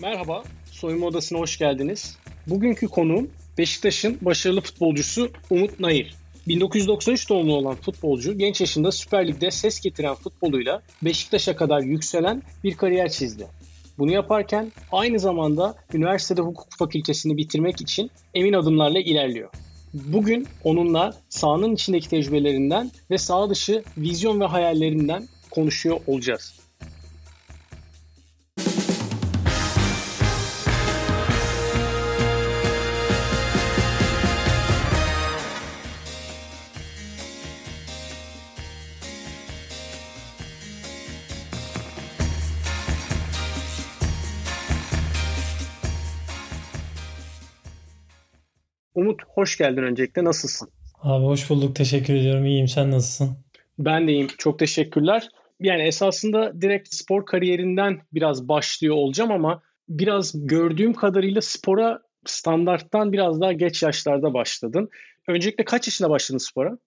Merhaba, soyunma odasına hoş geldiniz. Bugünkü konuğum Beşiktaş'ın başarılı futbolcusu Umut Nayır. 1993 doğumlu olan futbolcu genç yaşında Süper Lig'de ses getiren futboluyla Beşiktaş'a kadar yükselen bir kariyer çizdi. Bunu yaparken aynı zamanda üniversitede hukuk fakültesini bitirmek için emin adımlarla ilerliyor. Bugün onunla sahanın içindeki tecrübelerinden ve saha dışı vizyon ve hayallerinden konuşuyor olacağız. Umut hoş geldin öncelikle. Nasılsın? Abi hoş bulduk. Teşekkür ediyorum. İyiyim. Sen nasılsın? Ben de iyiyim. Çok teşekkürler. Yani esasında direkt spor kariyerinden biraz başlıyor olacağım ama biraz gördüğüm kadarıyla spora standarttan biraz daha geç yaşlarda başladın. Öncelikle kaç yaşında başladın spora?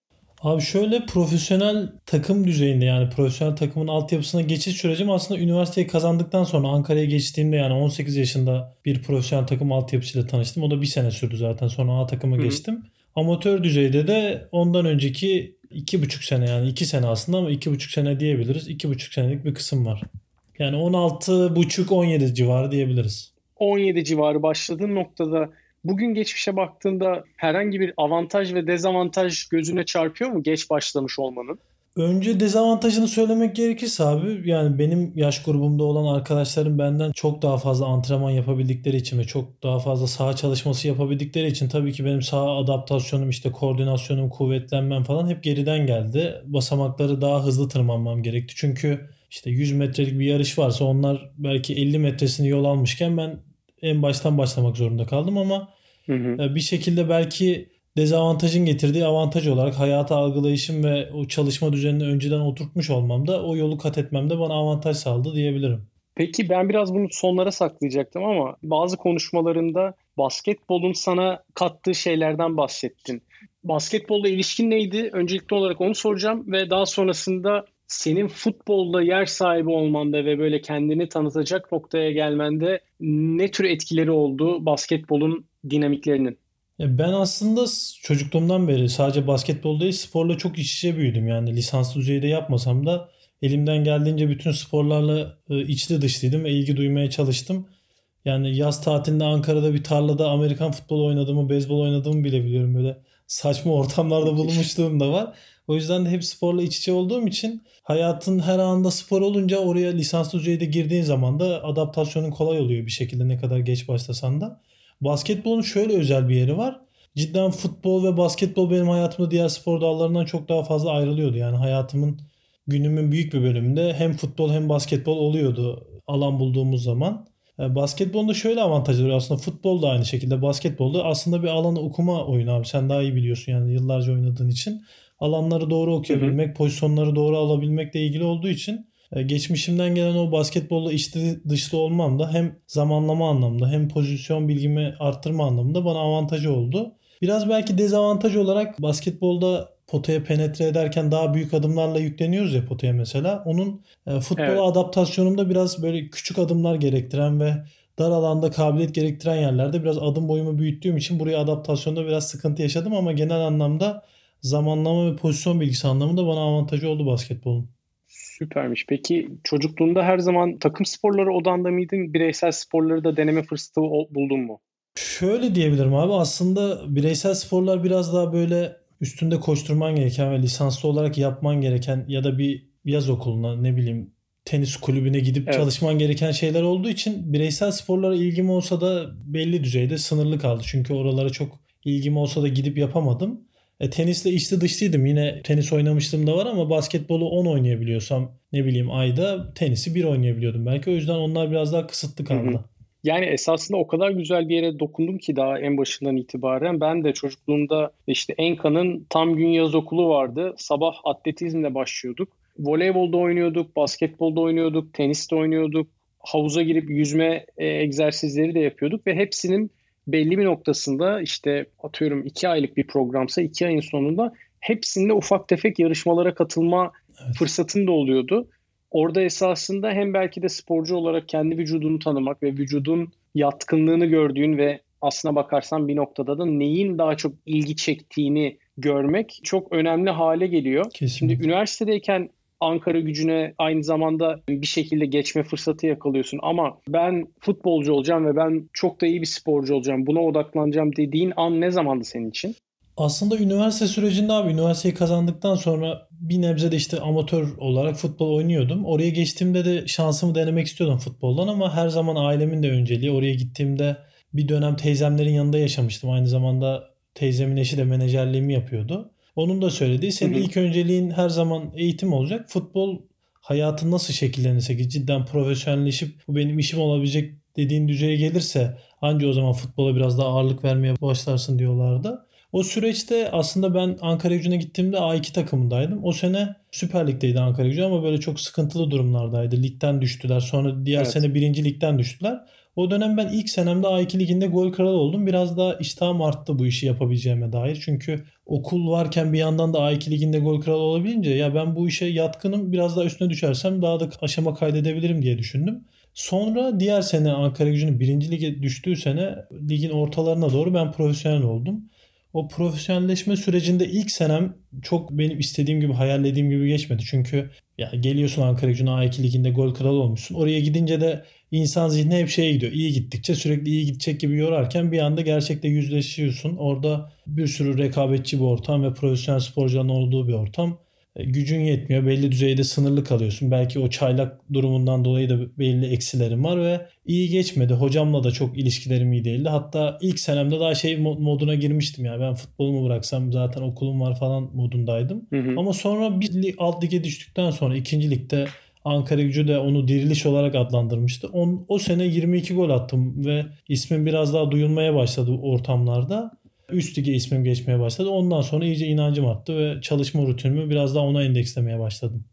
Abi şöyle profesyonel takım düzeyinde yani profesyonel takımın altyapısına geçiş sürecim aslında üniversiteyi kazandıktan sonra Ankara'ya geçtiğimde yani 18 yaşında bir profesyonel takım altyapısıyla tanıştım. O da bir sene sürdü zaten sonra A takıma Hı-hı. geçtim. Amatör düzeyde de ondan önceki iki buçuk sene yani iki sene aslında ama iki buçuk sene diyebiliriz. iki buçuk senelik bir kısım var. Yani 16 buçuk 17 civarı diyebiliriz. 17 civarı başladığın noktada Bugün geçmişe baktığında herhangi bir avantaj ve dezavantaj gözüne çarpıyor mu geç başlamış olmanın? Önce dezavantajını söylemek gerekirse abi yani benim yaş grubumda olan arkadaşlarım benden çok daha fazla antrenman yapabildikleri için ve çok daha fazla saha çalışması yapabildikleri için tabii ki benim saha adaptasyonum işte koordinasyonum, kuvvetlenmem falan hep geriden geldi. Basamakları daha hızlı tırmanmam gerekti. Çünkü işte 100 metrelik bir yarış varsa onlar belki 50 metresini yol almışken ben en baştan başlamak zorunda kaldım ama hı hı. E, bir şekilde belki dezavantajın getirdiği avantaj olarak hayata algılayışım ve o çalışma düzenini önceden oturtmuş olmam da o yolu kat etmemde bana avantaj sağladı diyebilirim. Peki ben biraz bunu sonlara saklayacaktım ama bazı konuşmalarında basketbolun sana kattığı şeylerden bahsettin. Basketbolla ilişkin neydi? Öncelikli olarak onu soracağım ve daha sonrasında senin futbolda yer sahibi olmanda ve böyle kendini tanıtacak noktaya gelmende ne tür etkileri oldu basketbolun dinamiklerinin? Ben aslında çocukluğumdan beri sadece basketbol değil sporla çok iç içe büyüdüm. Yani lisanslı düzeyde yapmasam da elimden geldiğince bütün sporlarla e, içli dışlıydım ve ilgi duymaya çalıştım. Yani yaz tatilinde Ankara'da bir tarlada Amerikan futbolu oynadığımı, beyzbol oynadığımı bile biliyorum. Böyle saçma ortamlarda bulunmuşluğum da var. O yüzden de hep sporla iç içe olduğum için hayatın her anında spor olunca oraya lisanslı düzeyde girdiğin zaman da adaptasyonun kolay oluyor bir şekilde ne kadar geç başlasan da. Basketbolun şöyle özel bir yeri var. Cidden futbol ve basketbol benim hayatımda diğer spor dallarından çok daha fazla ayrılıyordu. Yani hayatımın günümün büyük bir bölümünde hem futbol hem basketbol oluyordu alan bulduğumuz zaman. E, basketbolun da şöyle avantajları var aslında futbol da aynı şekilde basketbolda aslında bir alanı okuma oyunu abi sen daha iyi biliyorsun yani yıllarca oynadığın için alanları doğru okuyabilmek, hı hı. pozisyonları doğru alabilmekle ilgili olduğu için e, geçmişimden gelen o basketbolla içli dışlı olmam da hem zamanlama anlamında hem pozisyon bilgimi arttırma anlamında bana avantajı oldu. Biraz belki dezavantaj olarak basketbolda potaya penetre ederken daha büyük adımlarla yükleniyoruz ya potaya mesela. Onun e, futbola evet. adaptasyonumda biraz böyle küçük adımlar gerektiren ve dar alanda kabiliyet gerektiren yerlerde biraz adım boyumu büyüttüğüm için buraya adaptasyonda biraz sıkıntı yaşadım ama genel anlamda zamanlama ve pozisyon bilgisi anlamında bana avantajı oldu basketbolun. Süpermiş. Peki çocukluğunda her zaman takım sporları odanda mıydın? Bireysel sporları da deneme fırsatı buldun mu? Şöyle diyebilirim abi aslında bireysel sporlar biraz daha böyle üstünde koşturman gereken ve lisanslı olarak yapman gereken ya da bir yaz okuluna ne bileyim tenis kulübüne gidip evet. çalışman gereken şeyler olduğu için bireysel sporlara ilgim olsa da belli düzeyde sınırlı kaldı. Çünkü oralara çok ilgim olsa da gidip yapamadım. E, tenisle içli dışlıydım. Yine tenis oynamıştım da var ama basketbolu 10 oynayabiliyorsam ne bileyim ayda tenisi 1 oynayabiliyordum. Belki o yüzden onlar biraz daha kısıtlı kaldı. Hı hı. Yani esasında o kadar güzel bir yere dokundum ki daha en başından itibaren. Ben de çocukluğumda işte Enka'nın tam gün yaz okulu vardı. Sabah atletizmle başlıyorduk. Voleybolda oynuyorduk, basketbolda oynuyorduk, teniste oynuyorduk. Havuza girip yüzme e, egzersizleri de yapıyorduk ve hepsinin belli bir noktasında işte atıyorum iki aylık bir programsa iki ayın sonunda hepsinde ufak tefek yarışmalara katılma evet. fırsatın da oluyordu. Orada esasında hem belki de sporcu olarak kendi vücudunu tanımak ve vücudun yatkınlığını gördüğün ve aslına bakarsan bir noktada da neyin daha çok ilgi çektiğini görmek çok önemli hale geliyor. Kesinlikle. Şimdi üniversitedeyken Ankara gücüne aynı zamanda bir şekilde geçme fırsatı yakalıyorsun. Ama ben futbolcu olacağım ve ben çok da iyi bir sporcu olacağım. Buna odaklanacağım dediğin an ne zamandı senin için? Aslında üniversite sürecinde abi üniversiteyi kazandıktan sonra bir nebze de işte amatör olarak futbol oynuyordum. Oraya geçtiğimde de şansımı denemek istiyordum futboldan ama her zaman ailemin de önceliği. Oraya gittiğimde bir dönem teyzemlerin yanında yaşamıştım. Aynı zamanda teyzemin eşi de menajerliğimi yapıyordu. Onun da söylediği senin ilk önceliğin her zaman eğitim olacak. Futbol hayatın nasıl şekillenirse ki cidden profesyonelleşip bu benim işim olabilecek dediğin düzeye gelirse anca o zaman futbola biraz daha ağırlık vermeye başlarsın diyorlardı. O süreçte aslında ben Ankara Gücü'ne gittiğimde A2 takımındaydım. O sene Süper Lig'deydi Ankara Gücü ama böyle çok sıkıntılı durumlardaydı. Ligden düştüler. Sonra diğer evet. sene birinci ligden düştüler. O dönem ben ilk senemde A2 liginde gol kralı oldum. Biraz daha iştahım arttı bu işi yapabileceğime dair. Çünkü okul varken bir yandan da A2 liginde gol kralı olabilince ya ben bu işe yatkınım biraz daha üstüne düşersem daha da aşama kaydedebilirim diye düşündüm. Sonra diğer sene Ankara gücünün birinci lige düştüğü sene ligin ortalarına doğru ben profesyonel oldum. O profesyonelleşme sürecinde ilk senem çok benim istediğim gibi hayallediğim gibi geçmedi. Çünkü ya geliyorsun Ankara gücünün A2 liginde gol kralı olmuşsun. Oraya gidince de insan zihni hep şeye gidiyor. İyi gittikçe sürekli iyi gidecek gibi yorarken bir anda gerçekte yüzleşiyorsun. Orada bir sürü rekabetçi bir ortam ve profesyonel sporcuların olduğu bir ortam. E, gücün yetmiyor. Belli düzeyde sınırlı kalıyorsun. Belki o çaylak durumundan dolayı da belli eksilerim var ve iyi geçmedi. Hocamla da çok ilişkilerim iyi değildi. Hatta ilk senemde daha şey moduna girmiştim ya. Ben futbolumu bıraksam zaten okulum var falan modundaydım. Hı hı. Ama sonra bir alt lige düştükten sonra ikinci ligde Ankara gücü de onu diriliş olarak adlandırmıştı. On, o sene 22 gol attım ve ismim biraz daha duyulmaya başladı ortamlarda. Üst lige ismim geçmeye başladı. Ondan sonra iyice inancım arttı ve çalışma rutinimi biraz daha ona endekslemeye başladım.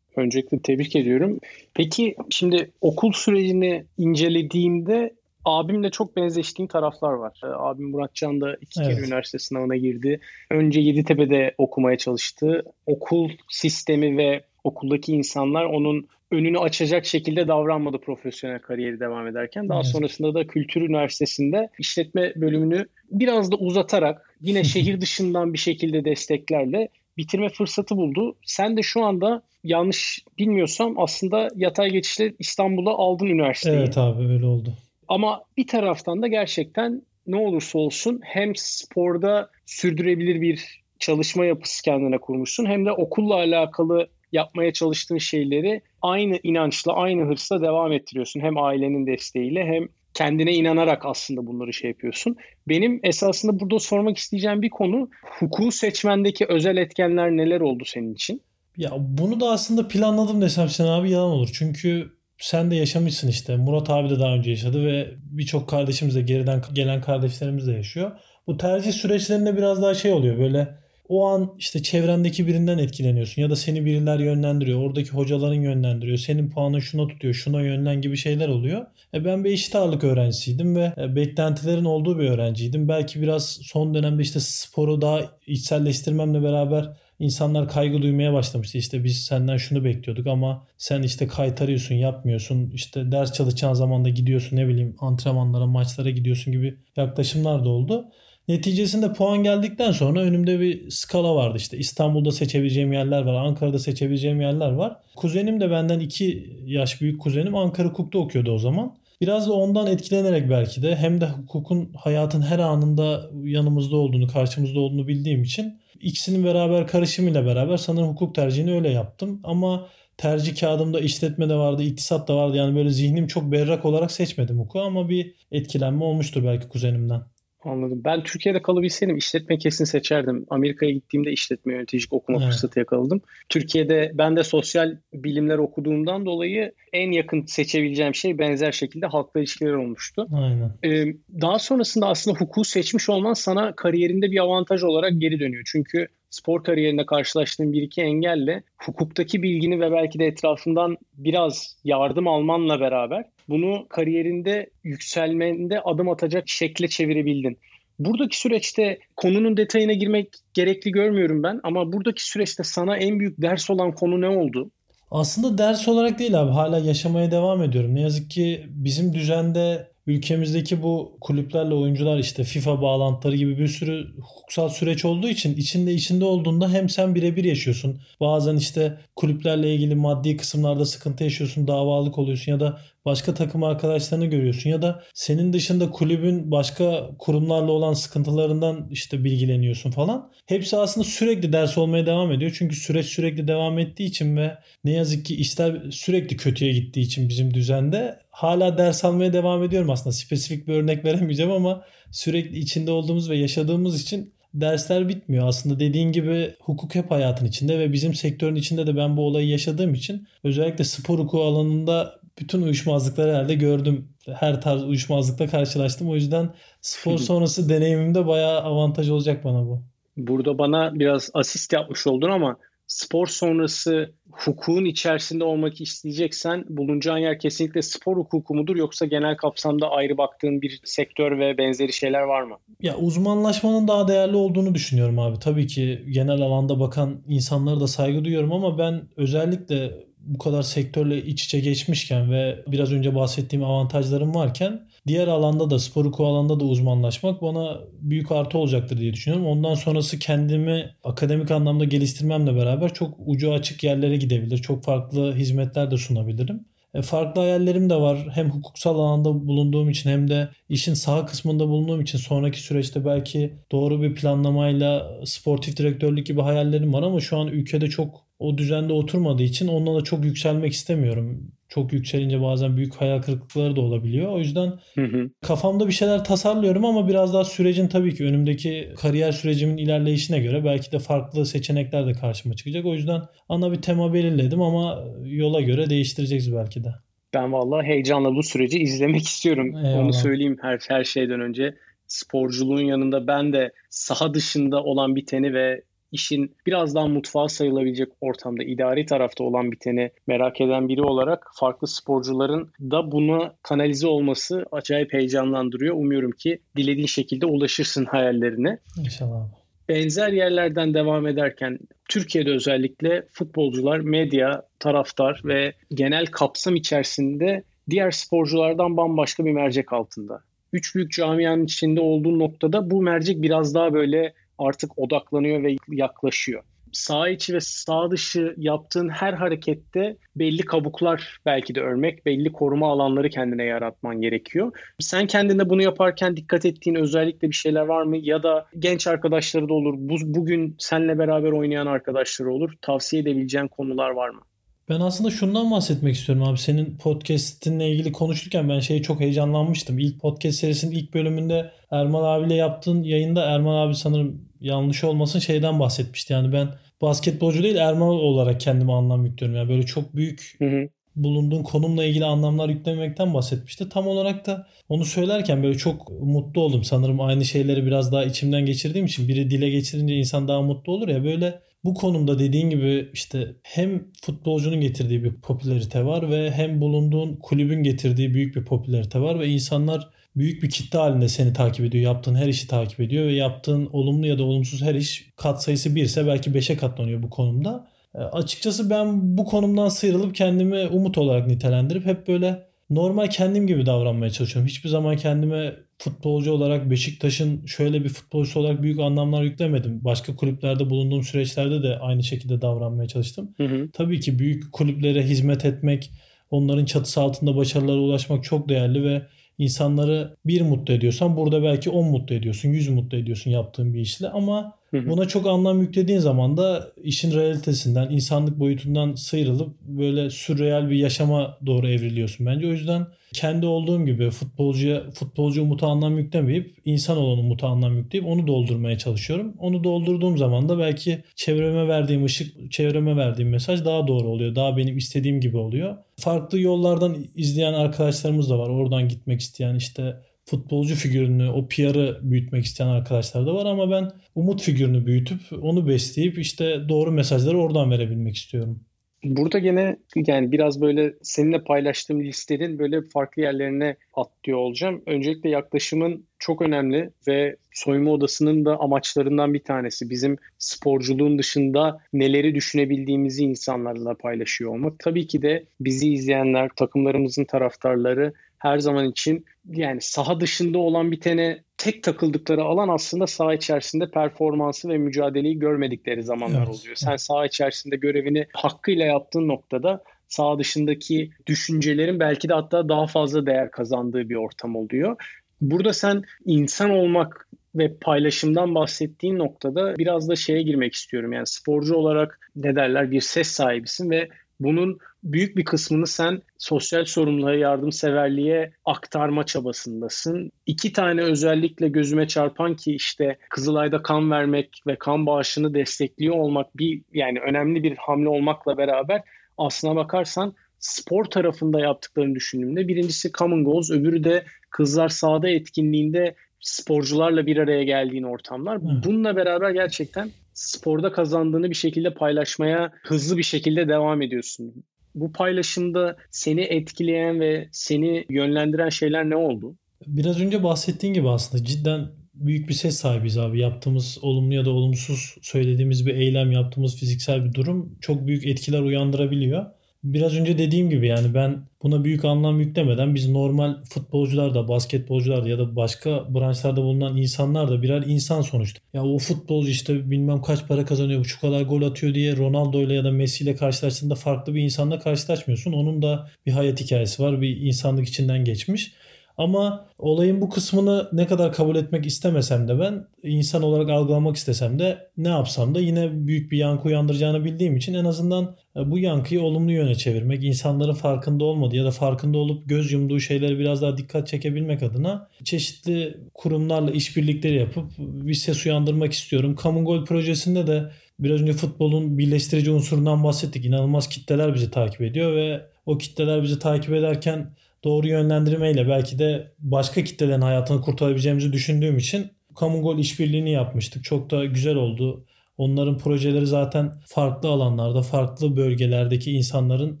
Öncelikle tebrik ediyorum. Peki şimdi okul sürecini incelediğimde abimle çok benzeştiğim taraflar var. Ee, abim Muratcan da iki evet. kere üniversite sınavına girdi. Önce Yeditepe'de okumaya çalıştı. Okul sistemi ve okuldaki insanlar onun önünü açacak şekilde davranmadı profesyonel kariyeri devam ederken. Daha evet. sonrasında da Kültür Üniversitesi'nde işletme bölümünü biraz da uzatarak yine şehir dışından bir şekilde desteklerle bitirme fırsatı buldu. Sen de şu anda yanlış bilmiyorsam aslında yatay geçişle İstanbul'a aldın üniversiteyi. Evet abi öyle oldu. Ama bir taraftan da gerçekten ne olursa olsun hem sporda sürdürebilir bir çalışma yapısı kendine kurmuşsun hem de okulla alakalı yapmaya çalıştığın şeyleri aynı inançla, aynı hırsla devam ettiriyorsun. Hem ailenin desteğiyle hem kendine inanarak aslında bunları şey yapıyorsun. Benim esasında burada sormak isteyeceğim bir konu hukuku seçmendeki özel etkenler neler oldu senin için? Ya bunu da aslında planladım desem sen abi yalan olur. Çünkü sen de yaşamışsın işte. Murat abi de daha önce yaşadı ve birçok kardeşimiz de geriden gelen kardeşlerimiz de yaşıyor. Bu tercih süreçlerinde biraz daha şey oluyor böyle o an işte çevrendeki birinden etkileniyorsun ya da seni biriler yönlendiriyor. Oradaki hocaların yönlendiriyor. Senin puanın şuna tutuyor, şuna yönlen gibi şeyler oluyor. E ben bir eşit ağırlık öğrencisiydim ve e, beklentilerin olduğu bir öğrenciydim. Belki biraz son dönemde işte sporu daha içselleştirmemle beraber insanlar kaygı duymaya başlamıştı. İşte biz senden şunu bekliyorduk ama sen işte kaytarıyorsun, yapmıyorsun. İşte ders çalışacağın zaman da gidiyorsun ne bileyim antrenmanlara, maçlara gidiyorsun gibi yaklaşımlar da oldu. Neticesinde puan geldikten sonra önümde bir skala vardı işte. İstanbul'da seçebileceğim yerler var. Ankara'da seçebileceğim yerler var. Kuzenim de benden 2 yaş büyük kuzenim Ankara Hukuk'ta okuyordu o zaman. Biraz da ondan etkilenerek belki de hem de hukukun hayatın her anında yanımızda olduğunu, karşımızda olduğunu bildiğim için ikisinin beraber karışımıyla beraber sanırım hukuk tercihini öyle yaptım. Ama tercih kağıdımda işletme de vardı, iktisat da vardı. Yani böyle zihnim çok berrak olarak seçmedim hukuku ama bir etkilenme olmuştur belki kuzenimden. Anladım. Ben Türkiye'de kalabilseydim işletme kesin seçerdim. Amerika'ya gittiğimde işletme yöneticilik okuma evet. fırsatı yakaladım. Türkiye'de ben de sosyal bilimler okuduğumdan dolayı en yakın seçebileceğim şey benzer şekilde halkla ilişkiler olmuştu. Aynen. Ee, daha sonrasında aslında hukuku seçmiş olman sana kariyerinde bir avantaj olarak geri dönüyor. Çünkü spor kariyerinde karşılaştığın bir iki engelle hukuktaki bilgini ve belki de etrafından biraz yardım almanla beraber bunu kariyerinde yükselmende adım atacak şekle çevirebildin. Buradaki süreçte konunun detayına girmek gerekli görmüyorum ben ama buradaki süreçte sana en büyük ders olan konu ne oldu? Aslında ders olarak değil abi. Hala yaşamaya devam ediyorum. Ne yazık ki bizim düzende ülkemizdeki bu kulüplerle oyuncular işte FIFA bağlantıları gibi bir sürü hukuksal süreç olduğu için içinde içinde olduğunda hem sen birebir yaşıyorsun. Bazen işte kulüplerle ilgili maddi kısımlarda sıkıntı yaşıyorsun, davalık oluyorsun ya da başka takım arkadaşlarını görüyorsun ya da senin dışında kulübün başka kurumlarla olan sıkıntılarından işte bilgileniyorsun falan. Hepsi aslında sürekli ders olmaya devam ediyor. Çünkü süreç sürekli devam ettiği için ve ne yazık ki işler sürekli kötüye gittiği için bizim düzende hala ders almaya devam ediyorum aslında. Spesifik bir örnek veremeyeceğim ama sürekli içinde olduğumuz ve yaşadığımız için dersler bitmiyor. Aslında dediğin gibi hukuk hep hayatın içinde ve bizim sektörün içinde de ben bu olayı yaşadığım için özellikle spor hukuku alanında bütün uyuşmazlıkları herhalde gördüm. Her tarz uyuşmazlıkla karşılaştım. O yüzden spor sonrası deneyimimde bayağı avantaj olacak bana bu. Burada bana biraz asist yapmış oldun ama spor sonrası hukukun içerisinde olmak isteyeceksen bulunacağın yer kesinlikle spor hukuku mudur yoksa genel kapsamda ayrı baktığın bir sektör ve benzeri şeyler var mı? Ya uzmanlaşmanın daha değerli olduğunu düşünüyorum abi. Tabii ki genel alanda bakan insanlara da saygı duyuyorum ama ben özellikle bu kadar sektörle iç içe geçmişken ve biraz önce bahsettiğim avantajlarım varken diğer alanda da spor hukuku alanda da uzmanlaşmak bana büyük artı olacaktır diye düşünüyorum. Ondan sonrası kendimi akademik anlamda geliştirmemle beraber çok ucu açık yerlere gidebilir. Çok farklı hizmetler de sunabilirim. E, farklı hayallerim de var. Hem hukuksal alanda bulunduğum için hem de işin sağ kısmında bulunduğum için sonraki süreçte belki doğru bir planlamayla sportif direktörlük gibi hayallerim var ama şu an ülkede çok o düzende oturmadığı için onunla da çok yükselmek istemiyorum. Çok yükselince bazen büyük hayal kırıklıkları da olabiliyor. O yüzden hı hı. kafamda bir şeyler tasarlıyorum ama biraz daha sürecin tabii ki önümdeki kariyer sürecimin ilerleyişine göre belki de farklı seçenekler de karşıma çıkacak. O yüzden ana bir tema belirledim ama yola göre değiştireceğiz belki de. Ben vallahi heyecanla bu süreci izlemek istiyorum. Eyvallah. Onu söyleyeyim her her şeyden önce. Sporculuğun yanında ben de saha dışında olan biteni ve işin biraz daha mutfağa sayılabilecek ortamda idari tarafta olan biteni merak eden biri olarak farklı sporcuların da buna kanalize olması acayip heyecanlandırıyor. Umuyorum ki dilediğin şekilde ulaşırsın hayallerine. İnşallah. Benzer yerlerden devam ederken Türkiye'de özellikle futbolcular, medya, taraftar ve genel kapsam içerisinde diğer sporculardan bambaşka bir mercek altında. Üç büyük camianın içinde olduğu noktada bu mercek biraz daha böyle artık odaklanıyor ve yaklaşıyor. Sağ içi ve sağ dışı yaptığın her harekette belli kabuklar belki de örmek, belli koruma alanları kendine yaratman gerekiyor. Sen kendinde bunu yaparken dikkat ettiğin özellikle bir şeyler var mı? Ya da genç arkadaşları da olur, bu, bugün seninle beraber oynayan arkadaşları olur. Tavsiye edebileceğin konular var mı? Ben aslında şundan bahsetmek istiyorum abi. Senin podcast'inle ilgili konuşurken ben şeyi çok heyecanlanmıştım. İlk podcast serisinin ilk bölümünde Erman abiyle yaptığın yayında Erman abi sanırım yanlış olmasın şeyden bahsetmişti. Yani ben basketbolcu değil Erman olarak kendime anlam yüklüyorum. Yani böyle çok büyük hı hı. bulunduğun konumla ilgili anlamlar yüklemekten bahsetmişti. Tam olarak da onu söylerken böyle çok mutlu oldum. Sanırım aynı şeyleri biraz daha içimden geçirdiğim için biri dile geçirince insan daha mutlu olur ya. Böyle bu konumda dediğin gibi işte hem futbolcunun getirdiği bir popülarite var ve hem bulunduğun kulübün getirdiği büyük bir popülarite var ve insanlar büyük bir kitle halinde seni takip ediyor. Yaptığın her işi takip ediyor ve yaptığın olumlu ya da olumsuz her iş kat sayısı 1 ise belki 5'e katlanıyor bu konumda. E, açıkçası ben bu konumdan sıyrılıp kendimi umut olarak nitelendirip hep böyle normal kendim gibi davranmaya çalışıyorum. Hiçbir zaman kendime futbolcu olarak Beşiktaş'ın şöyle bir futbolcusu olarak büyük anlamlar yüklemedim. Başka kulüplerde bulunduğum süreçlerde de aynı şekilde davranmaya çalıştım. Hı hı. Tabii ki büyük kulüplere hizmet etmek, onların çatısı altında başarılara ulaşmak çok değerli ve insanları bir mutlu ediyorsan burada belki 10 mutlu ediyorsun, 100 mutlu ediyorsun yaptığın bir işle ama buna çok anlam yüklediğin zaman da işin realitesinden, insanlık boyutundan sıyrılıp böyle sürreal bir yaşama doğru evriliyorsun bence. O yüzden kendi olduğum gibi futbolcuya futbolcu umuta anlam yüklemeyip insan olan umuta anlam yükleyip onu doldurmaya çalışıyorum. Onu doldurduğum zaman da belki çevreme verdiğim ışık, çevreme verdiğim mesaj daha doğru oluyor. Daha benim istediğim gibi oluyor. Farklı yollardan izleyen arkadaşlarımız da var. Oradan gitmek isteyen işte futbolcu figürünü, o PR'ı büyütmek isteyen arkadaşlar da var ama ben umut figürünü büyütüp onu besleyip işte doğru mesajları oradan verebilmek istiyorum. Burada gene yani biraz böyle seninle paylaştığım listenin böyle farklı yerlerine atlıyor olacağım. Öncelikle yaklaşımın çok önemli ve soyunma odasının da amaçlarından bir tanesi. Bizim sporculuğun dışında neleri düşünebildiğimizi insanlarla paylaşıyor olmak. Tabii ki de bizi izleyenler, takımlarımızın taraftarları her zaman için yani saha dışında olan bir tane tek takıldıkları alan aslında saha içerisinde performansı ve mücadeleyi görmedikleri zamanlar evet. oluyor. Sen saha içerisinde görevini hakkıyla yaptığın noktada saha dışındaki düşüncelerin belki de hatta daha fazla değer kazandığı bir ortam oluyor. Burada sen insan olmak ve paylaşımdan bahsettiğin noktada biraz da şeye girmek istiyorum. Yani sporcu olarak ne derler bir ses sahibisin ve bunun büyük bir kısmını sen sosyal sorumluluğa, yardımseverliğe aktarma çabasındasın. İki tane özellikle gözüme çarpan ki işte Kızılay'da kan vermek ve kan bağışını destekliyor olmak bir yani önemli bir hamle olmakla beraber aslına bakarsan spor tarafında yaptıklarını düşündüğümde birincisi Common Goals, öbürü de Kızlar Sahada etkinliğinde sporcularla bir araya geldiğin ortamlar. Bununla beraber gerçekten sporda kazandığını bir şekilde paylaşmaya hızlı bir şekilde devam ediyorsun. Bu paylaşımda seni etkileyen ve seni yönlendiren şeyler ne oldu? Biraz önce bahsettiğin gibi aslında cidden büyük bir ses sahibiyiz abi. Yaptığımız olumlu ya da olumsuz söylediğimiz bir eylem, yaptığımız fiziksel bir durum çok büyük etkiler uyandırabiliyor biraz önce dediğim gibi yani ben buna büyük anlam yüklemeden biz normal futbolcular da basketbolcular da ya da başka branşlarda bulunan insanlar da birer insan sonuçta. Ya o futbolcu işte bilmem kaç para kazanıyor şu kadar gol atıyor diye Ronaldo ile ya da Messi ile karşılaştığında farklı bir insanla karşılaşmıyorsun. Onun da bir hayat hikayesi var bir insanlık içinden geçmiş. Ama olayın bu kısmını ne kadar kabul etmek istemesem de ben insan olarak algılamak istesem de ne yapsam da yine büyük bir yankı uyandıracağını bildiğim için en azından e, bu yankıyı olumlu yöne çevirmek, insanların farkında olmadığı ya da farkında olup göz yumduğu şeyleri biraz daha dikkat çekebilmek adına çeşitli kurumlarla işbirlikleri yapıp bir ses uyandırmak istiyorum. Common Goal projesinde de biraz önce futbolun birleştirici unsurundan bahsettik. İnanılmaz kitleler bizi takip ediyor ve o kitleler bizi takip ederken doğru yönlendirmeyle belki de başka kitlelerin hayatını kurtarabileceğimizi düşündüğüm için Common Goal işbirliğini yapmıştık. Çok da güzel oldu. Onların projeleri zaten farklı alanlarda, farklı bölgelerdeki insanların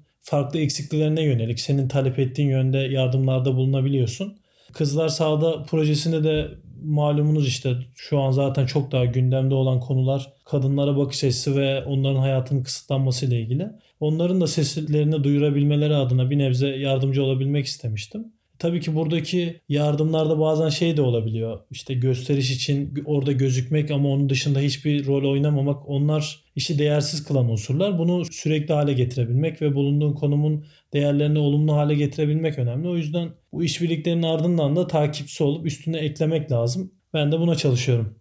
farklı eksikliklerine yönelik senin talep ettiğin yönde yardımlarda bulunabiliyorsun. Kızlar Sağda projesinde de malumunuz işte şu an zaten çok daha gündemde olan konular kadınlara bakış açısı ve onların hayatının kısıtlanması ile ilgili. Onların da seslerini duyurabilmeleri adına bir nebze yardımcı olabilmek istemiştim. Tabii ki buradaki yardımlarda bazen şey de olabiliyor. İşte gösteriş için orada gözükmek ama onun dışında hiçbir rol oynamamak onlar işi değersiz kılan unsurlar. Bunu sürekli hale getirebilmek ve bulunduğun konumun değerlerini olumlu hale getirebilmek önemli. O yüzden bu işbirliklerinin ardından da takipçi olup üstüne eklemek lazım. Ben de buna çalışıyorum.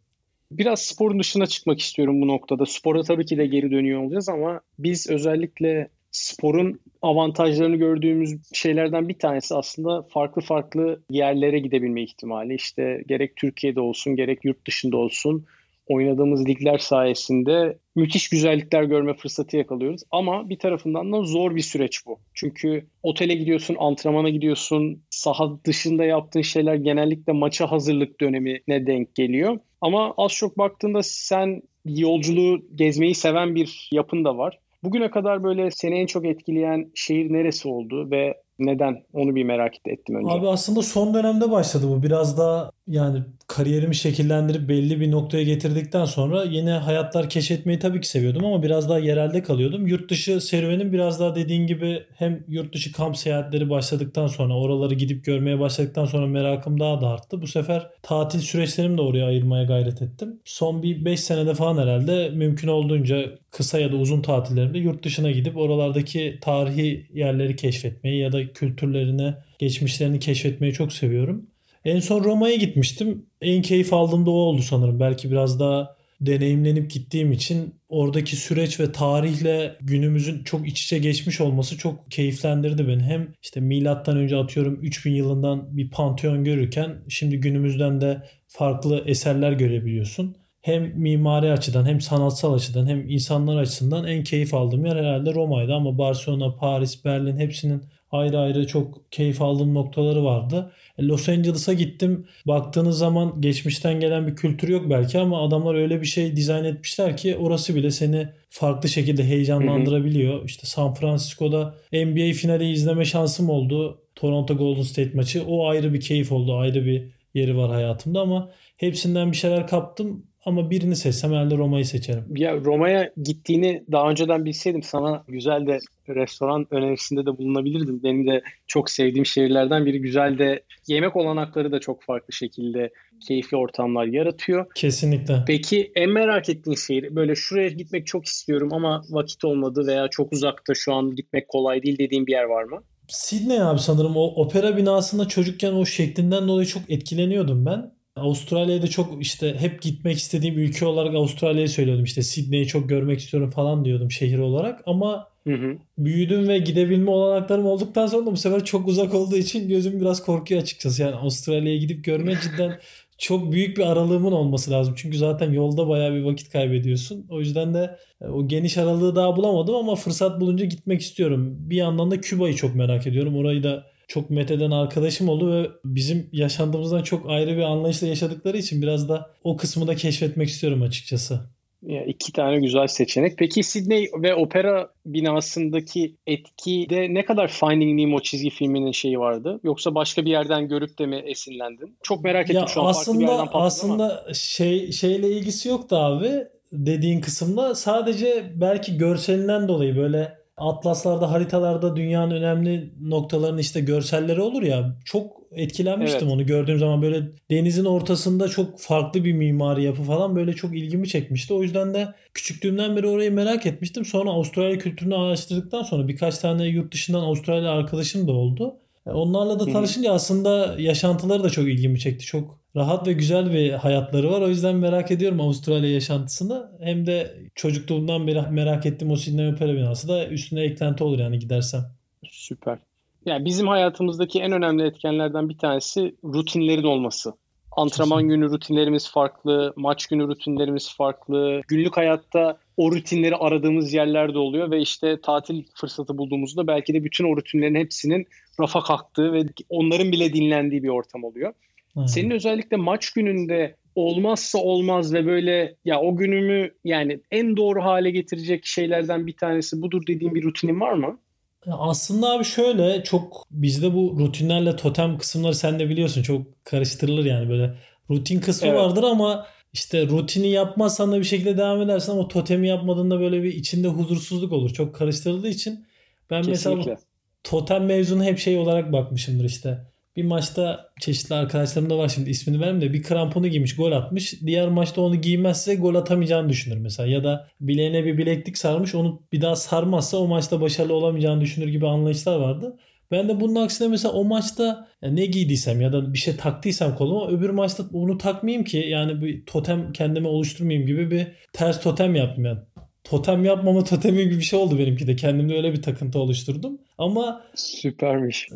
Biraz sporun dışına çıkmak istiyorum bu noktada. Spora tabii ki de geri dönüyor olacağız ama biz özellikle sporun avantajlarını gördüğümüz şeylerden bir tanesi aslında farklı farklı yerlere gidebilme ihtimali. İşte gerek Türkiye'de olsun gerek yurt dışında olsun oynadığımız ligler sayesinde müthiş güzellikler görme fırsatı yakalıyoruz. Ama bir tarafından da zor bir süreç bu. Çünkü otele gidiyorsun, antrenmana gidiyorsun, saha dışında yaptığın şeyler genellikle maça hazırlık dönemine denk geliyor. Ama az çok baktığında sen yolculuğu gezmeyi seven bir yapın da var. Bugüne kadar böyle seni en çok etkileyen şehir neresi oldu ve neden? Onu bir merak ettim önce. Abi aslında son dönemde başladı bu. Biraz daha yani kariyerimi şekillendirip belli bir noktaya getirdikten sonra yeni hayatlar keşfetmeyi tabii ki seviyordum ama biraz daha yerelde kalıyordum. Yurt dışı serüvenim biraz daha dediğin gibi hem yurt dışı kamp seyahatleri başladıktan sonra oraları gidip görmeye başladıktan sonra merakım daha da arttı. Bu sefer tatil süreçlerimi de oraya ayırmaya gayret ettim. Son bir 5 senede falan herhalde mümkün olduğunca kısa ya da uzun tatillerimde yurt dışına gidip oralardaki tarihi yerleri keşfetmeyi ya da kültürlerini, geçmişlerini keşfetmeyi çok seviyorum. En son Roma'ya gitmiştim. En keyif aldığım da o oldu sanırım. Belki biraz daha deneyimlenip gittiğim için oradaki süreç ve tarihle günümüzün çok iç içe geçmiş olması çok keyiflendirdi beni. Hem işte milattan önce atıyorum 3000 yılından bir panteon görürken şimdi günümüzden de farklı eserler görebiliyorsun. hem mimari açıdan hem sanatsal açıdan hem insanlar açısından en keyif aldığım yer herhalde Roma'ydı ama Barcelona, Paris, Berlin hepsinin ayrı ayrı çok keyif aldığım noktaları vardı. E, Los Angeles'a gittim. Baktığınız zaman geçmişten gelen bir kültür yok belki ama adamlar öyle bir şey dizayn etmişler ki orası bile seni farklı şekilde heyecanlandırabiliyor. Hı hı. İşte San Francisco'da NBA finali izleme şansım oldu. Toronto Golden State maçı. O ayrı bir keyif oldu. Ayrı bir yeri var hayatımda ama hepsinden bir şeyler kaptım. Ama birini seçsem herhalde Roma'yı seçerim. Ya Roma'ya gittiğini daha önceden bilseydim sana güzel de restoran önerisinde de bulunabilirdim. Benim de çok sevdiğim şehirlerden biri. Güzel de yemek olanakları da çok farklı şekilde keyifli ortamlar yaratıyor. Kesinlikle. Peki en merak ettiğin şehir böyle şuraya gitmek çok istiyorum ama vakit olmadı veya çok uzakta şu an gitmek kolay değil dediğin bir yer var mı? Sydney abi sanırım o opera binasında çocukken o şeklinden dolayı çok etkileniyordum ben. Avustralya'da çok işte hep gitmek istediğim ülke olarak Avustralya'yı söylüyordum. İşte Sydney'i çok görmek istiyorum falan diyordum şehir olarak. Ama hı hı. büyüdüm ve gidebilme olanaklarım olduktan sonra da bu sefer çok uzak olduğu için gözüm biraz korkuyor açıkçası. Yani Avustralya'ya gidip görme cidden çok büyük bir aralığımın olması lazım. Çünkü zaten yolda bayağı bir vakit kaybediyorsun. O yüzden de e, o geniş aralığı daha bulamadım ama fırsat bulunca gitmek istiyorum. Bir yandan da Küba'yı çok merak ediyorum. Orayı da çok metheden arkadaşım oldu ve bizim yaşandığımızdan çok ayrı bir anlayışla yaşadıkları için biraz da o kısmı da keşfetmek istiyorum açıkçası. Ya iki tane güzel seçenek. Peki Sydney ve opera binasındaki etkide ne kadar Finding Nemo çizgi filminin şeyi vardı? Yoksa başka bir yerden görüp de mi esinlendin? Çok merak ettim ya şu an aslında, farklı bir yerden Aslında ama. şey şeyle ilgisi yoktu abi dediğin kısımda. Sadece belki görselinden dolayı böyle atlaslarda, haritalarda dünyanın önemli noktalarının işte görselleri olur ya. Çok etkilenmiştim evet. onu gördüğüm zaman böyle denizin ortasında çok farklı bir mimari yapı falan böyle çok ilgimi çekmişti. O yüzden de küçüklüğümden beri orayı merak etmiştim. Sonra Avustralya kültürünü araştırdıktan sonra birkaç tane yurt dışından Avustralya arkadaşım da oldu. E, onlarla da tanışınca aslında yaşantıları da çok ilgimi çekti. Çok rahat ve güzel bir hayatları var. O yüzden merak ediyorum Avustralya yaşantısını. Hem de çocukluğumdan beri merak ettiğim o Sydney Opera binası da üstüne eklenti olur yani gidersem. Süper. Yani bizim hayatımızdaki en önemli etkenlerden bir tanesi rutinlerin olması. Antrenman Kesinlikle. günü rutinlerimiz farklı, maç günü rutinlerimiz farklı. Günlük hayatta o rutinleri aradığımız yerlerde oluyor ve işte tatil fırsatı bulduğumuzda belki de bütün o rutinlerin hepsinin rafa kalktığı ve onların bile dinlendiği bir ortam oluyor. Evet. Senin özellikle maç gününde olmazsa olmaz ve böyle ya o günümü yani en doğru hale getirecek şeylerden bir tanesi budur dediğin bir rutinin var mı? Aslında abi şöyle çok bizde bu rutinlerle totem kısımları sen de biliyorsun çok karıştırılır yani böyle rutin kısmı evet. vardır ama işte rutini yapmazsan da bir şekilde devam edersen ama totemi yapmadığında böyle bir içinde huzursuzluk olur. Çok karıştırıldığı için ben Kesinlikle. mesela totem mevzunu hep şey olarak bakmışımdır işte. Bir maçta çeşitli arkadaşlarım da var şimdi ismini vermem de bir kramponu giymiş gol atmış. Diğer maçta onu giymezse gol atamayacağını düşünür mesela. Ya da bileğine bir bileklik sarmış onu bir daha sarmazsa o maçta başarılı olamayacağını düşünür gibi anlayışlar vardı. Ben de bunun aksine mesela o maçta ne giydiysem ya da bir şey taktıysam koluma öbür maçta onu takmayayım ki yani bir totem kendime oluşturmayayım gibi bir ters totem yaptım yani totem yapmama totemi gibi bir şey oldu benimki de. Kendimde öyle bir takıntı oluşturdum. Ama süpermiş.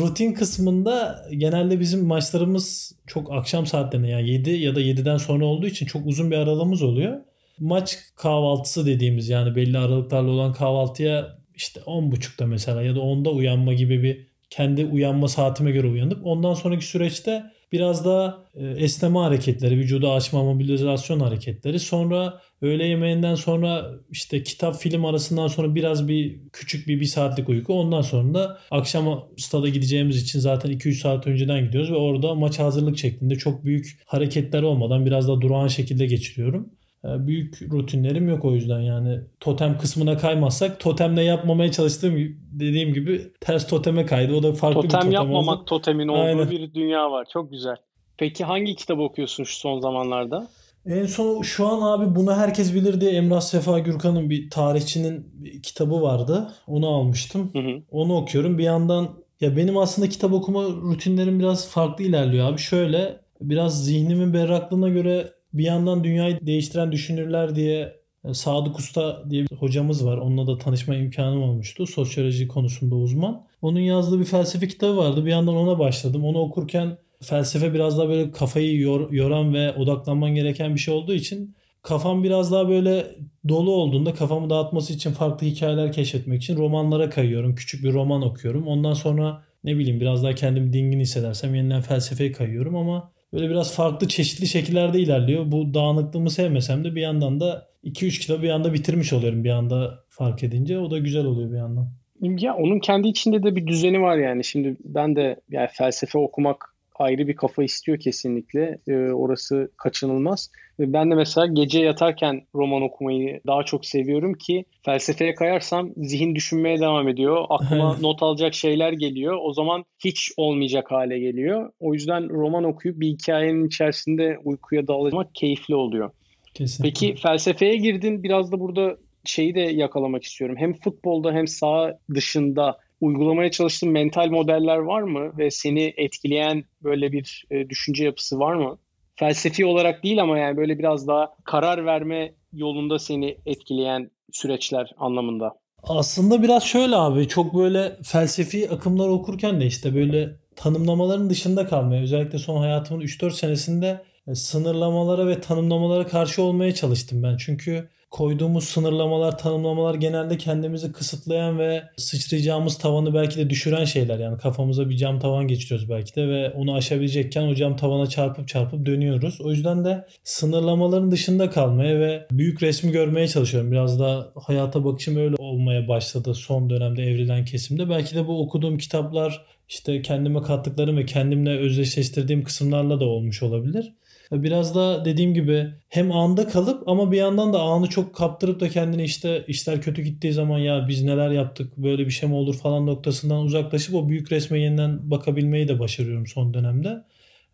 Rutin kısmında genelde bizim maçlarımız çok akşam saatlerinde yani 7 ya da 7'den sonra olduğu için çok uzun bir aralığımız oluyor. Maç kahvaltısı dediğimiz yani belli aralıklarla olan kahvaltıya işte 10.30'da mesela ya da 10'da uyanma gibi bir kendi uyanma saatime göre uyanıp ondan sonraki süreçte biraz daha e, esneme hareketleri, vücudu açma mobilizasyon hareketleri. Sonra öğle yemeğinden sonra işte kitap film arasından sonra biraz bir küçük bir bir saatlik uyku. Ondan sonra da akşam stada gideceğimiz için zaten 2-3 saat önceden gidiyoruz ve orada maç hazırlık şeklinde çok büyük hareketler olmadan biraz da durağan şekilde geçiriyorum. E, büyük rutinlerim yok o yüzden yani totem kısmına kaymazsak totemle yapmamaya çalıştığım dediğim gibi ters toteme kaydı. O da farklı totem bir totem yapmamak oldu. totemin olduğu Aynen. bir dünya var. Çok güzel. Peki hangi kitabı okuyorsun şu son zamanlarda? En son şu an abi bunu herkes bilir diye Emrah Sefa Gürkan'ın bir tarihçinin bir kitabı vardı. Onu almıştım. Hı hı. Onu okuyorum. Bir yandan ya benim aslında kitap okuma rutinlerim biraz farklı ilerliyor abi. Şöyle biraz zihnimin berraklığına göre bir yandan dünyayı değiştiren düşünürler diye e, Sadık Usta diye bir hocamız var. Onunla da tanışma imkanım olmuştu. Sosyoloji konusunda uzman. Onun yazdığı bir felsefe kitabı vardı. Bir yandan ona başladım. Onu okurken felsefe biraz daha böyle kafayı yor, yoran ve odaklanman gereken bir şey olduğu için kafam biraz daha böyle dolu olduğunda kafamı dağıtması için farklı hikayeler keşfetmek için romanlara kayıyorum. Küçük bir roman okuyorum. Ondan sonra ne bileyim biraz daha kendimi dingin hissedersem yeniden felsefeye kayıyorum ama böyle biraz farklı çeşitli şekillerde ilerliyor. Bu dağınıklığımı sevmesem de bir yandan da 2-3 kitabı bir anda bitirmiş oluyorum bir anda fark edince. O da güzel oluyor bir yandan. Ya onun kendi içinde de bir düzeni var yani. Şimdi ben de yani felsefe okumak ayrı bir kafa istiyor kesinlikle. E, orası kaçınılmaz. Ve ben de mesela gece yatarken roman okumayı daha çok seviyorum ki felsefeye kayarsam zihin düşünmeye devam ediyor. Aklıma not alacak şeyler geliyor. O zaman hiç olmayacak hale geliyor. O yüzden roman okuyup bir hikayenin içerisinde uykuya dalmak keyifli oluyor. Kesinlikle. Peki felsefeye girdin. Biraz da burada şeyi de yakalamak istiyorum. Hem futbolda hem sağ dışında uygulamaya çalıştığın mental modeller var mı ve seni etkileyen böyle bir e, düşünce yapısı var mı? Felsefi olarak değil ama yani böyle biraz daha karar verme yolunda seni etkileyen süreçler anlamında. Aslında biraz şöyle abi çok böyle felsefi akımlar okurken de işte böyle tanımlamaların dışında kalmaya özellikle son hayatımın 3-4 senesinde e, sınırlamalara ve tanımlamalara karşı olmaya çalıştım ben. Çünkü koyduğumuz sınırlamalar, tanımlamalar genelde kendimizi kısıtlayan ve sıçrayacağımız tavanı belki de düşüren şeyler. Yani kafamıza bir cam tavan geçiriyoruz belki de ve onu aşabilecekken o cam tavana çarpıp çarpıp dönüyoruz. O yüzden de sınırlamaların dışında kalmaya ve büyük resmi görmeye çalışıyorum. Biraz da hayata bakışım öyle olmaya başladı son dönemde evrilen kesimde. Belki de bu okuduğum kitaplar işte kendime kattıklarım ve kendimle özdeşleştirdiğim kısımlarla da olmuş olabilir. Biraz da dediğim gibi hem anda kalıp ama bir yandan da anı çok kaptırıp da kendini işte işler kötü gittiği zaman ya biz neler yaptık böyle bir şey mi olur falan noktasından uzaklaşıp o büyük resme yeniden bakabilmeyi de başarıyorum son dönemde.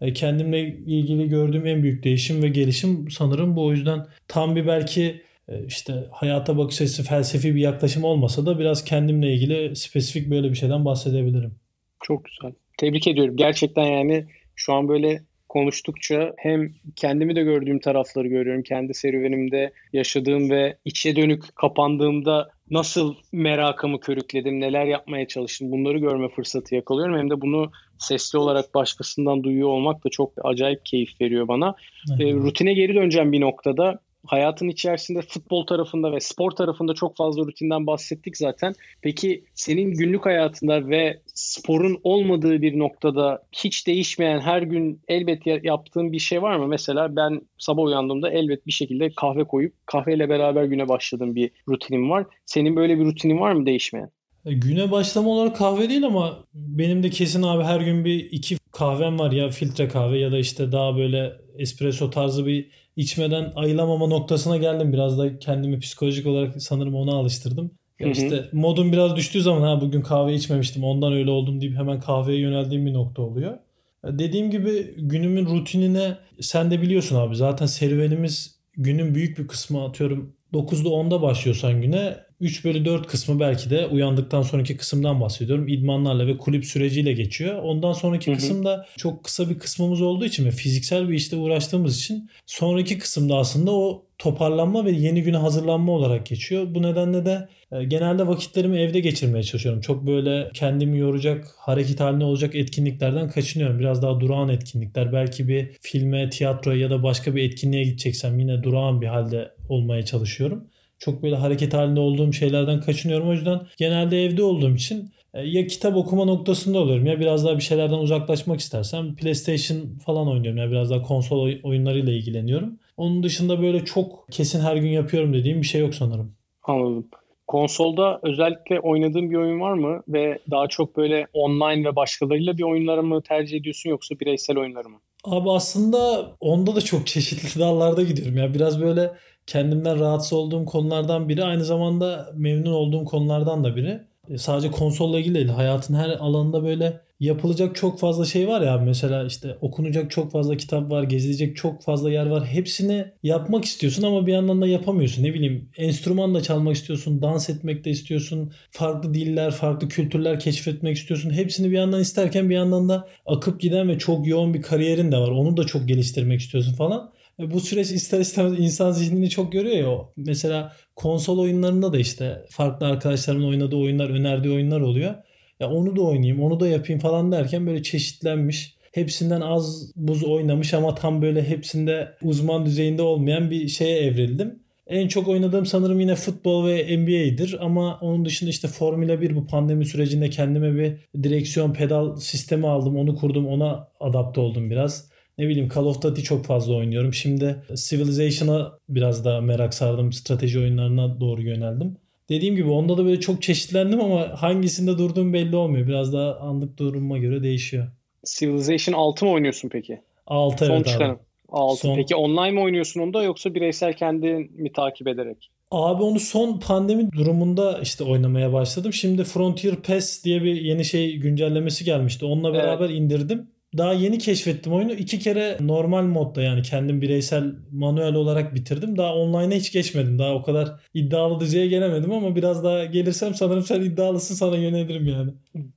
E, kendimle ilgili gördüğüm en büyük değişim ve gelişim sanırım bu. O yüzden tam bir belki e, işte hayata bakış açısı felsefi bir yaklaşım olmasa da biraz kendimle ilgili spesifik böyle bir şeyden bahsedebilirim. Çok güzel. Tebrik ediyorum. Gerçekten yani şu an böyle konuştukça hem kendimi de gördüğüm tarafları görüyorum. Kendi serüvenimde yaşadığım ve içe dönük kapandığımda nasıl merakımı körükledim, neler yapmaya çalıştım bunları görme fırsatı yakalıyorum. Hem de bunu sesli olarak başkasından duyuyor olmak da çok acayip keyif veriyor bana. E, rutine geri döneceğim bir noktada hayatın içerisinde futbol tarafında ve spor tarafında çok fazla rutinden bahsettik zaten. Peki senin günlük hayatında ve sporun olmadığı bir noktada hiç değişmeyen her gün elbet yaptığın bir şey var mı? Mesela ben sabah uyandığımda elbet bir şekilde kahve koyup kahveyle beraber güne başladığım bir rutinim var. Senin böyle bir rutinin var mı değişmeyen? E, güne başlama olarak kahve değil ama benim de kesin abi her gün bir iki kahvem var ya filtre kahve ya da işte daha böyle espresso tarzı bir içmeden ayılamama noktasına geldim. Biraz da kendimi psikolojik olarak sanırım ona alıştırdım. Ya işte modum biraz düştüğü zaman ha bugün kahve içmemiştim ondan öyle oldum deyip hemen kahveye yöneldiğim bir nokta oluyor. Dediğim gibi günümün rutinine sen de biliyorsun abi zaten serüvenimiz günün büyük bir kısmı atıyorum 9'da 10'da başlıyorsan güne 3 bölü 4 kısmı belki de uyandıktan sonraki kısımdan bahsediyorum. İdmanlarla ve kulüp süreciyle geçiyor. Ondan sonraki hı hı. kısımda çok kısa bir kısmımız olduğu için ve fiziksel bir işte uğraştığımız için sonraki kısımda aslında o toparlanma ve yeni güne hazırlanma olarak geçiyor. Bu nedenle de e, genelde vakitlerimi evde geçirmeye çalışıyorum. Çok böyle kendimi yoracak, hareket haline olacak etkinliklerden kaçınıyorum. Biraz daha durağan etkinlikler. Belki bir filme, tiyatroya ya da başka bir etkinliğe gideceksem yine durağan bir halde olmaya çalışıyorum çok böyle hareket halinde olduğum şeylerden kaçınıyorum. O yüzden genelde evde olduğum için e, ya kitap okuma noktasında oluyorum ya biraz daha bir şeylerden uzaklaşmak istersem PlayStation falan oynuyorum ya biraz daha konsol oyunlarıyla ilgileniyorum. Onun dışında böyle çok kesin her gün yapıyorum dediğim bir şey yok sanırım. Anladım. Konsolda özellikle oynadığın bir oyun var mı ve daha çok böyle online ve başkalarıyla bir oyunları mı tercih ediyorsun yoksa bireysel oyunları mı? Abi aslında onda da çok çeşitli dallarda gidiyorum ya. Biraz böyle kendimden rahatsız olduğum konulardan biri. Aynı zamanda memnun olduğum konulardan da biri. E, sadece konsolla ilgili değil. Hayatın her alanında böyle yapılacak çok fazla şey var ya mesela işte okunacak çok fazla kitap var, gezilecek çok fazla yer var. Hepsini yapmak istiyorsun ama bir yandan da yapamıyorsun. Ne bileyim enstrüman da çalmak istiyorsun, dans etmek de istiyorsun. Farklı diller, farklı kültürler keşfetmek istiyorsun. Hepsini bir yandan isterken bir yandan da akıp giden ve çok yoğun bir kariyerin de var. Onu da çok geliştirmek istiyorsun falan. E, bu süreç ister istemez insan zihnini çok görüyor ya. Mesela konsol oyunlarında da işte farklı arkadaşlarımın oynadığı oyunlar, önerdiği oyunlar oluyor. Ya onu da oynayayım, onu da yapayım falan derken böyle çeşitlenmiş. hepsinden az buz oynamış ama tam böyle hepsinde uzman düzeyinde olmayan bir şeye evrildim. En çok oynadığım sanırım yine futbol ve NBA'dir ama onun dışında işte Formula 1 bu pandemi sürecinde kendime bir direksiyon pedal sistemi aldım. Onu kurdum ona adapte oldum biraz. Ne bileyim Call of Duty çok fazla oynuyorum. Şimdi Civilization'a biraz daha merak sardım. Strateji oyunlarına doğru yöneldim. Dediğim gibi onda da böyle çok çeşitlendim ama hangisinde durduğum belli olmuyor. Biraz daha anlık duruma göre değişiyor. Civilization 6 mı oynuyorsun peki? 6 evet Son abi. 6. Son... Peki online mi oynuyorsun onda yoksa bireysel kendin mi takip ederek? Abi onu son pandemi durumunda işte oynamaya başladım. Şimdi Frontier Pass diye bir yeni şey güncellemesi gelmişti. Onunla beraber evet. indirdim daha yeni keşfettim oyunu. İki kere normal modda yani kendim bireysel manuel olarak bitirdim. Daha online'a hiç geçmedim. Daha o kadar iddialı düzeye gelemedim ama biraz daha gelirsem sanırım sen iddialısın sana yönelirim yani.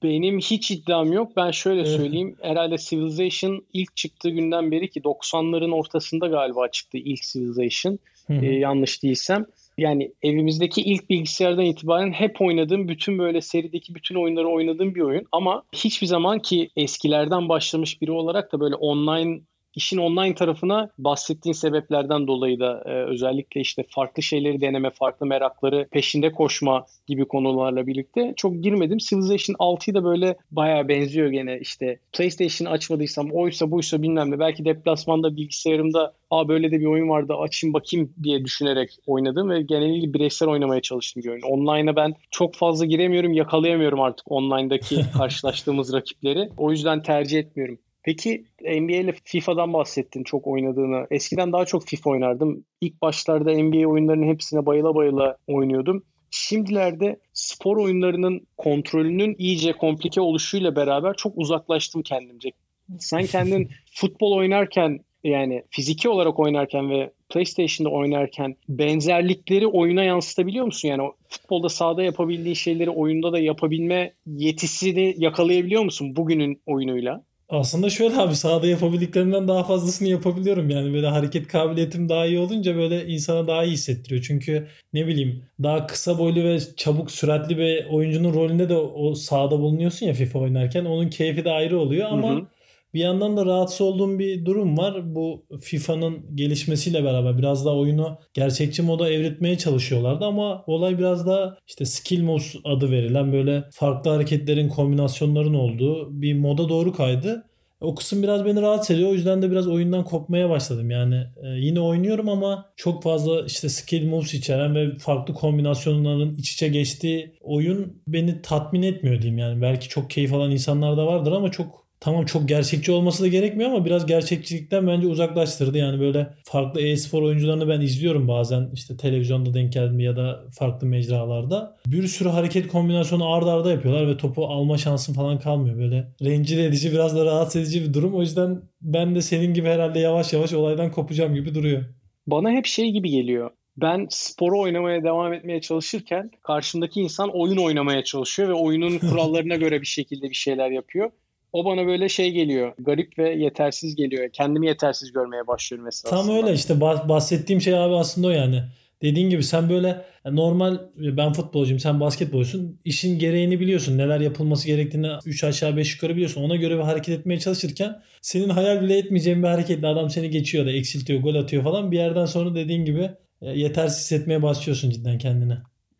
Benim hiç iddiam yok. Ben şöyle söyleyeyim. Herhalde Civilization ilk çıktığı günden beri ki 90'ların ortasında galiba çıktı ilk Civilization. Ee, yanlış değilsem yani evimizdeki ilk bilgisayardan itibaren hep oynadığım bütün böyle serideki bütün oyunları oynadığım bir oyun. Ama hiçbir zaman ki eskilerden başlamış biri olarak da böyle online işin online tarafına bahsettiğin sebeplerden dolayı da e, özellikle işte farklı şeyleri deneme, farklı merakları peşinde koşma gibi konularla birlikte çok girmedim. Civilization 6'yı da böyle bayağı benziyor gene işte PlayStation açmadıysam oysa buysa bilmem ne belki deplasmanda bilgisayarımda aa böyle de bir oyun vardı açayım bakayım diye düşünerek oynadım ve genellikle bireysel oynamaya çalıştım bir oyun. Online'a ben çok fazla giremiyorum, yakalayamıyorum artık online'daki karşılaştığımız rakipleri. O yüzden tercih etmiyorum. Peki NBA ile FIFA'dan bahsettin çok oynadığını. Eskiden daha çok FIFA oynardım. İlk başlarda NBA oyunlarının hepsine bayıla bayıla oynuyordum. Şimdilerde spor oyunlarının kontrolünün iyice komplike oluşuyla beraber çok uzaklaştım kendimce. Sen kendin futbol oynarken yani fiziki olarak oynarken ve PlayStation'da oynarken benzerlikleri oyuna yansıtabiliyor musun? Yani futbolda sahada yapabildiğin şeyleri oyunda da yapabilme yetisini yakalayabiliyor musun bugünün oyunuyla? Aslında şöyle abi sahada yapabildiklerimden daha fazlasını yapabiliyorum. Yani böyle hareket kabiliyetim daha iyi olunca böyle insana daha iyi hissettiriyor. Çünkü ne bileyim daha kısa boylu ve çabuk süratli bir oyuncunun rolünde de o sahada bulunuyorsun ya FIFA oynarken. Onun keyfi de ayrı oluyor ama hı hı. Bir yandan da rahatsız olduğum bir durum var. Bu FIFA'nın gelişmesiyle beraber biraz daha oyunu gerçekçi moda evritmeye çalışıyorlardı ama olay biraz daha işte skill mods adı verilen böyle farklı hareketlerin kombinasyonların olduğu bir moda doğru kaydı. O kısım biraz beni rahatsız ediyor. O yüzden de biraz oyundan kopmaya başladım. Yani e, yine oynuyorum ama çok fazla işte skill moves içeren ve farklı kombinasyonların iç içe geçtiği oyun beni tatmin etmiyor diyeyim. Yani belki çok keyif alan insanlar da vardır ama çok tamam çok gerçekçi olması da gerekmiyor ama biraz gerçekçilikten bence uzaklaştırdı. Yani böyle farklı e-spor oyuncularını ben izliyorum bazen işte televizyonda denk geldim ya da farklı mecralarda. Bir sürü hareket kombinasyonu ardarda arda yapıyorlar ve topu alma şansın falan kalmıyor. Böyle rencide edici biraz da rahatsız edici bir durum. O yüzden ben de senin gibi herhalde yavaş yavaş olaydan kopacağım gibi duruyor. Bana hep şey gibi geliyor ben sporu oynamaya devam etmeye çalışırken karşımdaki insan oyun oynamaya çalışıyor ve oyunun kurallarına göre bir şekilde bir şeyler yapıyor o bana böyle şey geliyor. Garip ve yetersiz geliyor. Kendimi yetersiz görmeye başlıyorum mesela. Tam öyle işte bahsettiğim şey abi aslında o yani. Dediğin gibi sen böyle normal ben futbolcuyum sen basketbolcusun. İşin gereğini biliyorsun. Neler yapılması gerektiğini 3 aşağı 5 yukarı biliyorsun. Ona göre bir hareket etmeye çalışırken senin hayal bile etmeyeceğin bir hareketle adam seni geçiyor da eksiltiyor, gol atıyor falan. Bir yerden sonra dediğin gibi e, yetersiz hissetmeye başlıyorsun cidden kendine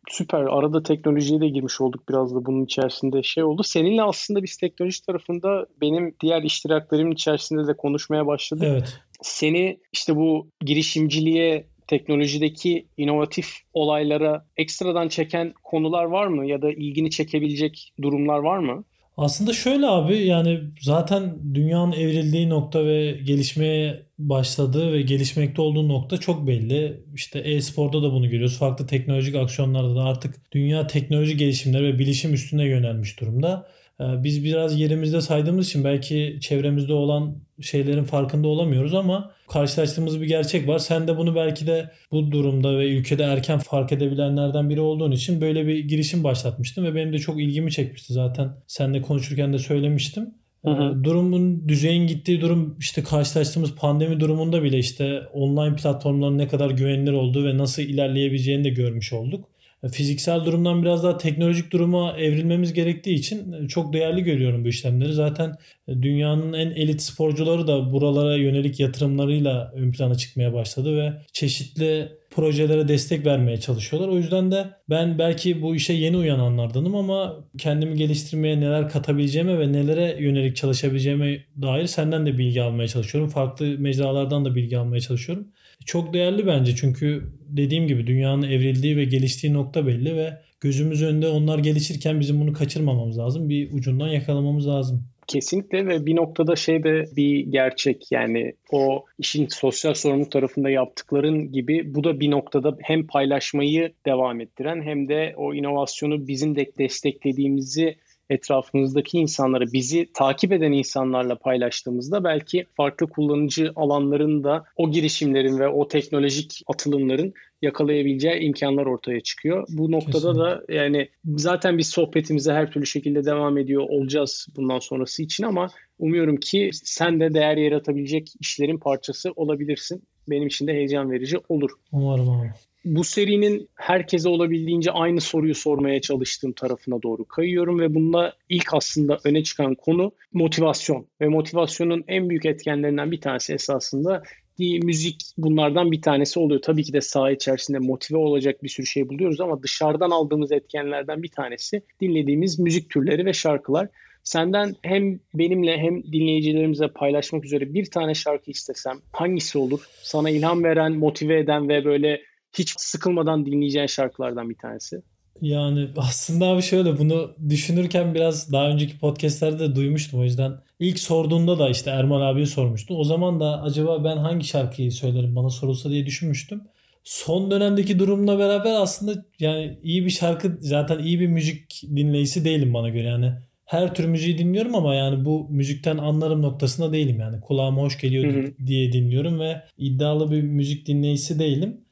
süper. Arada teknolojiye de girmiş olduk biraz da bunun içerisinde şey oldu. Seninle aslında biz teknoloji tarafında benim diğer iştiraklerimin içerisinde de konuşmaya başladık. Evet. Seni işte bu girişimciliğe teknolojideki inovatif olaylara ekstradan çeken konular var mı ya da ilgini çekebilecek durumlar var mı? Aslında şöyle abi yani zaten dünyanın evrildiği nokta ve gelişmeye başladığı ve gelişmekte olduğu nokta çok belli. İşte e-sporda da bunu görüyoruz. Farklı teknolojik aksiyonlarda da artık dünya teknoloji gelişimleri ve bilişim üstüne yönelmiş durumda. Ee, biz biraz yerimizde saydığımız için belki çevremizde olan şeylerin farkında olamıyoruz ama karşılaştığımız bir gerçek var. Sen de bunu belki de bu durumda ve ülkede erken fark edebilenlerden biri olduğun için böyle bir girişim başlatmıştım ve benim de çok ilgimi çekmişti zaten. Seninle konuşurken de söylemiştim. Durumun düzeyin gittiği durum işte karşılaştığımız pandemi durumunda bile işte online platformların ne kadar güvenilir olduğu ve nasıl ilerleyebileceğini de görmüş olduk. fiziksel durumdan biraz daha teknolojik duruma evrilmemiz gerektiği için çok değerli görüyorum bu işlemleri. Zaten dünyanın en elit sporcuları da buralara yönelik yatırımlarıyla ön plana çıkmaya başladı ve çeşitli projelere destek vermeye çalışıyorlar. O yüzden de ben belki bu işe yeni uyananlardanım ama kendimi geliştirmeye neler katabileceğime ve nelere yönelik çalışabileceğime dair senden de bilgi almaya çalışıyorum. Farklı mecralardan da bilgi almaya çalışıyorum. Çok değerli bence çünkü dediğim gibi dünyanın evrildiği ve geliştiği nokta belli ve gözümüz önünde onlar gelişirken bizim bunu kaçırmamamız lazım. Bir ucundan yakalamamız lazım. Kesinlikle ve bir noktada şey de bir gerçek. Yani o işin sosyal sorumluluk tarafında yaptıkların gibi bu da bir noktada hem paylaşmayı devam ettiren hem de o inovasyonu bizim de desteklediğimizi etrafımızdaki insanları, bizi takip eden insanlarla paylaştığımızda belki farklı kullanıcı alanların da o girişimlerin ve o teknolojik atılımların yakalayabileceği imkanlar ortaya çıkıyor. Bu noktada Kesinlikle. da yani zaten biz sohbetimize her türlü şekilde devam ediyor olacağız bundan sonrası için ama umuyorum ki sen de değer yaratabilecek işlerin parçası olabilirsin. Benim için de heyecan verici olur. Umarım abi bu serinin herkese olabildiğince aynı soruyu sormaya çalıştığım tarafına doğru kayıyorum ve bunda ilk aslında öne çıkan konu motivasyon ve motivasyonun en büyük etkenlerinden bir tanesi esasında müzik bunlardan bir tanesi oluyor. Tabii ki de saha içerisinde motive olacak bir sürü şey buluyoruz ama dışarıdan aldığımız etkenlerden bir tanesi dinlediğimiz müzik türleri ve şarkılar. Senden hem benimle hem dinleyicilerimize paylaşmak üzere bir tane şarkı istesem hangisi olur? Sana ilham veren, motive eden ve böyle hiç sıkılmadan dinleyeceğin şarkılardan bir tanesi. Yani aslında abi şöyle bunu düşünürken biraz daha önceki podcastlerde de duymuştum o yüzden. ilk sorduğunda da işte Erman abiye sormuştu. O zaman da acaba ben hangi şarkıyı söylerim bana sorulsa diye düşünmüştüm. Son dönemdeki durumla beraber aslında yani iyi bir şarkı zaten iyi bir müzik dinleyicisi değilim bana göre yani. Her tür müziği dinliyorum ama yani bu müzikten anlarım noktasında değilim yani. Kulağıma hoş geliyor hı hı. diye dinliyorum ve iddialı bir müzik dinleyicisi değilim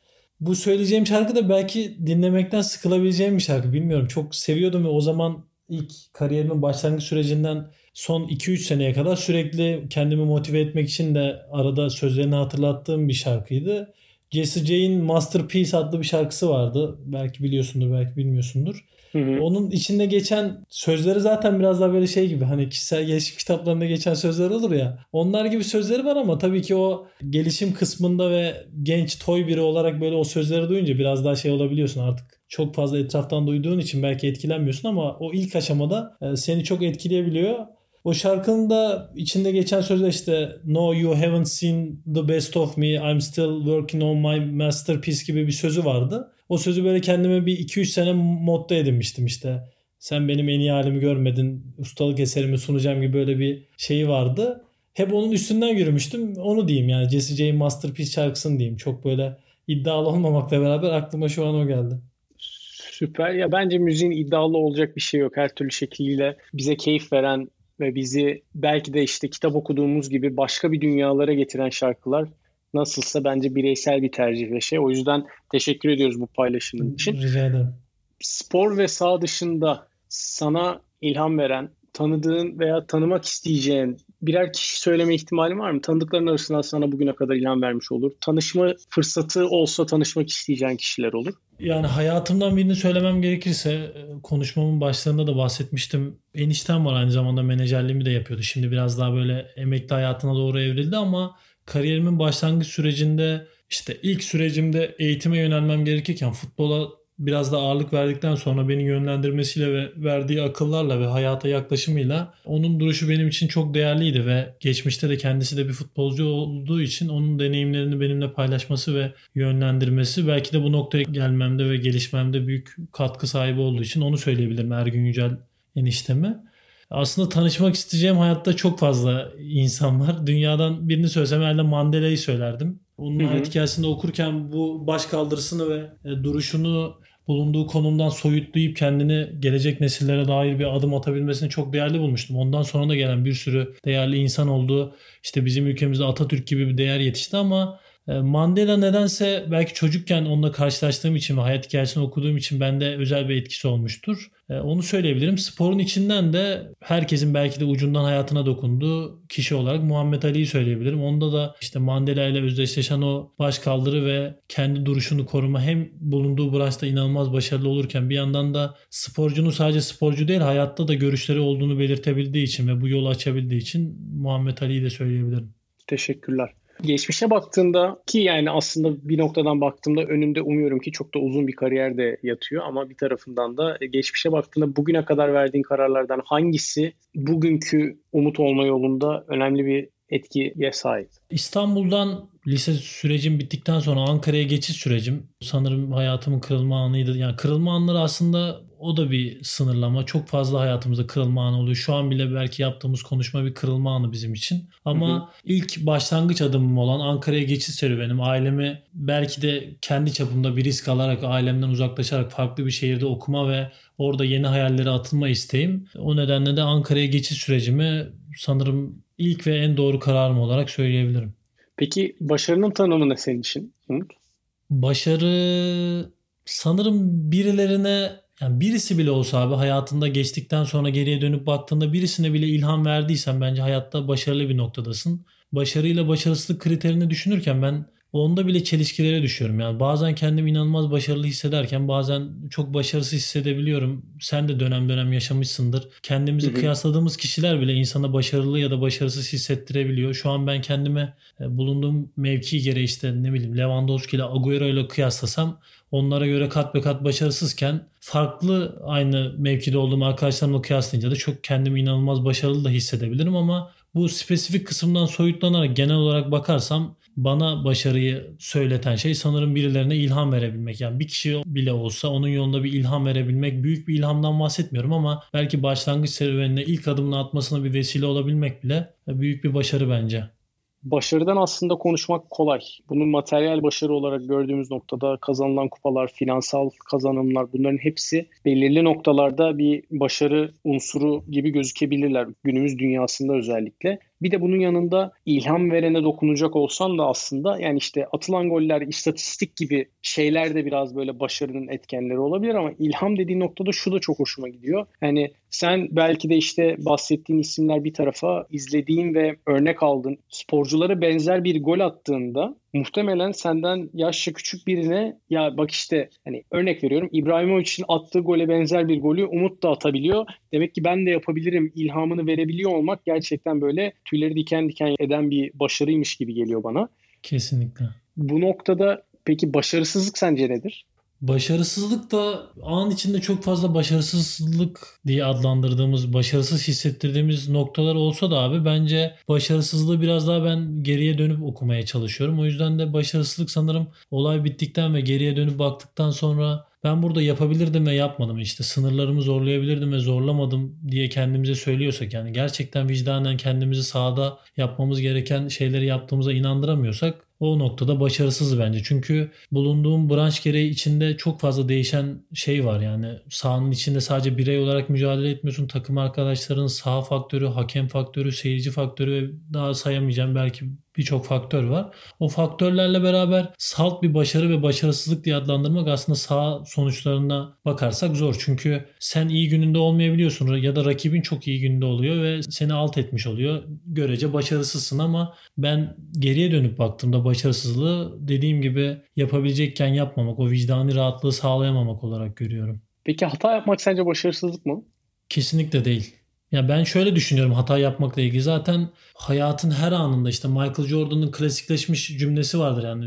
bu söyleyeceğim şarkı da belki dinlemekten sıkılabileceğim bir şarkı. Bilmiyorum. Çok seviyordum ve o zaman ilk kariyerimin başlangıç sürecinden son 2-3 seneye kadar sürekli kendimi motive etmek için de arada sözlerini hatırlattığım bir şarkıydı. Jesse J'in Masterpiece adlı bir şarkısı vardı. Belki biliyorsundur, belki bilmiyorsundur. Hı hı. Onun içinde geçen sözleri zaten biraz daha böyle şey gibi hani kişisel gelişim kitaplarında geçen sözler olur ya. Onlar gibi sözleri var ama tabii ki o gelişim kısmında ve genç toy biri olarak böyle o sözleri duyunca biraz daha şey olabiliyorsun artık çok fazla etraftan duyduğun için belki etkilenmiyorsun ama o ilk aşamada e, seni çok etkileyebiliyor. O şarkının da içinde geçen sözler işte No you haven't seen the best of me I'm still working on my masterpiece gibi bir sözü vardı. O sözü böyle kendime bir 2-3 sene modda edinmiştim işte. Sen benim en iyi halimi görmedin. Ustalık eserimi sunacağım gibi böyle bir şeyi vardı. Hep onun üstünden yürümüştüm. Onu diyeyim yani Jesse J Masterpiece şarkısını diyeyim. Çok böyle iddialı olmamakla beraber aklıma şu an o geldi. Süper. Ya bence müziğin iddialı olacak bir şey yok. Her türlü şekliyle bize keyif veren ve bizi belki de işte kitap okuduğumuz gibi başka bir dünyalara getiren şarkılar nasılsa bence bireysel bir tercih ve şey. O yüzden teşekkür ediyoruz bu paylaşımın için. Rica ederim. Spor ve sağ dışında sana ilham veren, tanıdığın veya tanımak isteyeceğin birer kişi söyleme ihtimali var mı? Tanıdıkların arasından sana bugüne kadar ilham vermiş olur. Tanışma fırsatı olsa tanışmak isteyeceğin kişiler olur. Yani hayatımdan birini söylemem gerekirse konuşmamın başlarında da bahsetmiştim. Eniştem var aynı zamanda menajerliğimi de yapıyordu. Şimdi biraz daha böyle emekli hayatına doğru evrildi ama kariyerimin başlangıç sürecinde işte ilk sürecimde eğitime yönelmem gerekirken futbola biraz da ağırlık verdikten sonra beni yönlendirmesiyle ve verdiği akıllarla ve hayata yaklaşımıyla onun duruşu benim için çok değerliydi ve geçmişte de kendisi de bir futbolcu olduğu için onun deneyimlerini benimle paylaşması ve yönlendirmesi belki de bu noktaya gelmemde ve gelişmemde büyük katkı sahibi olduğu için onu söyleyebilirim Ergün Yücel enişteme. Aslında tanışmak isteyeceğim hayatta çok fazla insan var. Dünyadan birini söylesem herhalde Mandela'yı söylerdim. Onun hı hayat hikayesinde okurken bu baş kaldırısını ve e, duruşunu bulunduğu konumdan soyutlayıp kendini gelecek nesillere dair bir adım atabilmesini çok değerli bulmuştum. Ondan sonra da gelen bir sürü değerli insan oldu. İşte bizim ülkemizde Atatürk gibi bir değer yetişti ama Mandela nedense belki çocukken onunla karşılaştığım için ve hayat hikayesini okuduğum için bende özel bir etkisi olmuştur. E, onu söyleyebilirim. Sporun içinden de herkesin belki de ucundan hayatına dokunduğu kişi olarak Muhammed Ali'yi söyleyebilirim. Onda da işte Mandela ile özdeşleşen o baş kaldırı ve kendi duruşunu koruma hem bulunduğu branşta inanılmaz başarılı olurken bir yandan da sporcunun sadece sporcu değil hayatta da görüşleri olduğunu belirtebildiği için ve bu yolu açabildiği için Muhammed Ali'yi de söyleyebilirim. Teşekkürler. Geçmişe baktığında ki yani aslında bir noktadan baktığımda önünde umuyorum ki çok da uzun bir kariyer de yatıyor ama bir tarafından da geçmişe baktığında bugüne kadar verdiğin kararlardan hangisi bugünkü umut olma yolunda önemli bir etkiye sahip? İstanbul'dan lise sürecim bittikten sonra Ankara'ya geçiş sürecim sanırım hayatımın kırılma anıydı. Yani kırılma anları aslında o da bir sınırlama. Çok fazla hayatımızda kırılma anı oluyor. Şu an bile belki yaptığımız konuşma bir kırılma anı bizim için. Ama hı hı. ilk başlangıç adımım olan Ankara'ya geçiş serüvenim. Ailemi belki de kendi çapımda bir risk alarak ailemden uzaklaşarak farklı bir şehirde okuma ve orada yeni hayallere atılma isteğim. O nedenle de Ankara'ya geçiş sürecimi sanırım ilk ve en doğru kararım olarak söyleyebilirim. Peki başarının tanımı ne senin için Umut? Başarı sanırım birilerine yani birisi bile olsa abi hayatında geçtikten sonra geriye dönüp baktığında birisine bile ilham verdiysen bence hayatta başarılı bir noktadasın. Başarıyla başarısızlık kriterini düşünürken ben onda bile çelişkilere düşüyorum. Yani bazen kendimi inanılmaz başarılı hissederken bazen çok başarısız hissedebiliyorum. Sen de dönem dönem yaşamışsındır. Kendimizi hı hı. kıyasladığımız kişiler bile insana başarılı ya da başarısız hissettirebiliyor. Şu an ben kendime e, bulunduğum mevki gereği işte ne bileyim Lewandowski ile Agüero ile kıyaslasam onlara göre kat be kat başarısızken farklı aynı mevkide olduğum arkadaşlarımla kıyaslayınca da çok kendimi inanılmaz başarılı da hissedebilirim ama bu spesifik kısımdan soyutlanarak genel olarak bakarsam bana başarıyı söyleten şey sanırım birilerine ilham verebilmek. Yani bir kişi bile olsa onun yolunda bir ilham verebilmek. Büyük bir ilhamdan bahsetmiyorum ama belki başlangıç serüvenine ilk adımını atmasına bir vesile olabilmek bile büyük bir başarı bence. Başarıdan aslında konuşmak kolay. Bunun materyal başarı olarak gördüğümüz noktada kazanılan kupalar, finansal kazanımlar bunların hepsi belirli noktalarda bir başarı unsuru gibi gözükebilirler günümüz dünyasında özellikle. Bir de bunun yanında ilham verene dokunacak olsan da aslında yani işte atılan goller, istatistik gibi şeyler de biraz böyle başarının etkenleri olabilir ama ilham dediği noktada şu da çok hoşuma gidiyor. Yani sen belki de işte bahsettiğin isimler bir tarafa izlediğin ve örnek aldığın sporculara benzer bir gol attığında muhtemelen senden yaşça küçük birine ya bak işte hani örnek veriyorum İbrahimovic'in attığı gole benzer bir golü Umut da atabiliyor. Demek ki ben de yapabilirim ilhamını verebiliyor olmak gerçekten böyle tüyleri diken diken eden bir başarıymış gibi geliyor bana. Kesinlikle. Bu noktada peki başarısızlık sence nedir? Başarısızlık da an içinde çok fazla başarısızlık diye adlandırdığımız, başarısız hissettirdiğimiz noktalar olsa da abi bence başarısızlığı biraz daha ben geriye dönüp okumaya çalışıyorum. O yüzden de başarısızlık sanırım olay bittikten ve geriye dönüp baktıktan sonra ben burada yapabilirdim ve yapmadım işte sınırlarımı zorlayabilirdim ve zorlamadım diye kendimize söylüyorsak yani gerçekten vicdanen kendimizi sahada yapmamız gereken şeyleri yaptığımıza inandıramıyorsak o noktada başarısız bence. Çünkü bulunduğum branş gereği içinde çok fazla değişen şey var yani. Sahanın içinde sadece birey olarak mücadele etmiyorsun. Takım arkadaşların saha faktörü, hakem faktörü, seyirci faktörü daha sayamayacağım belki birçok faktör var. O faktörlerle beraber salt bir başarı ve başarısızlık diye adlandırmak aslında sağ sonuçlarına bakarsak zor. Çünkü sen iyi gününde olmayabiliyorsun ya da rakibin çok iyi gününde oluyor ve seni alt etmiş oluyor. Görece başarısızsın ama ben geriye dönüp baktığımda başarısızlığı dediğim gibi yapabilecekken yapmamak, o vicdani rahatlığı sağlayamamak olarak görüyorum. Peki hata yapmak sence başarısızlık mı? Kesinlikle değil. Ya ben şöyle düşünüyorum hata yapmakla ilgili. Zaten hayatın her anında işte Michael Jordan'ın klasikleşmiş cümlesi vardır yani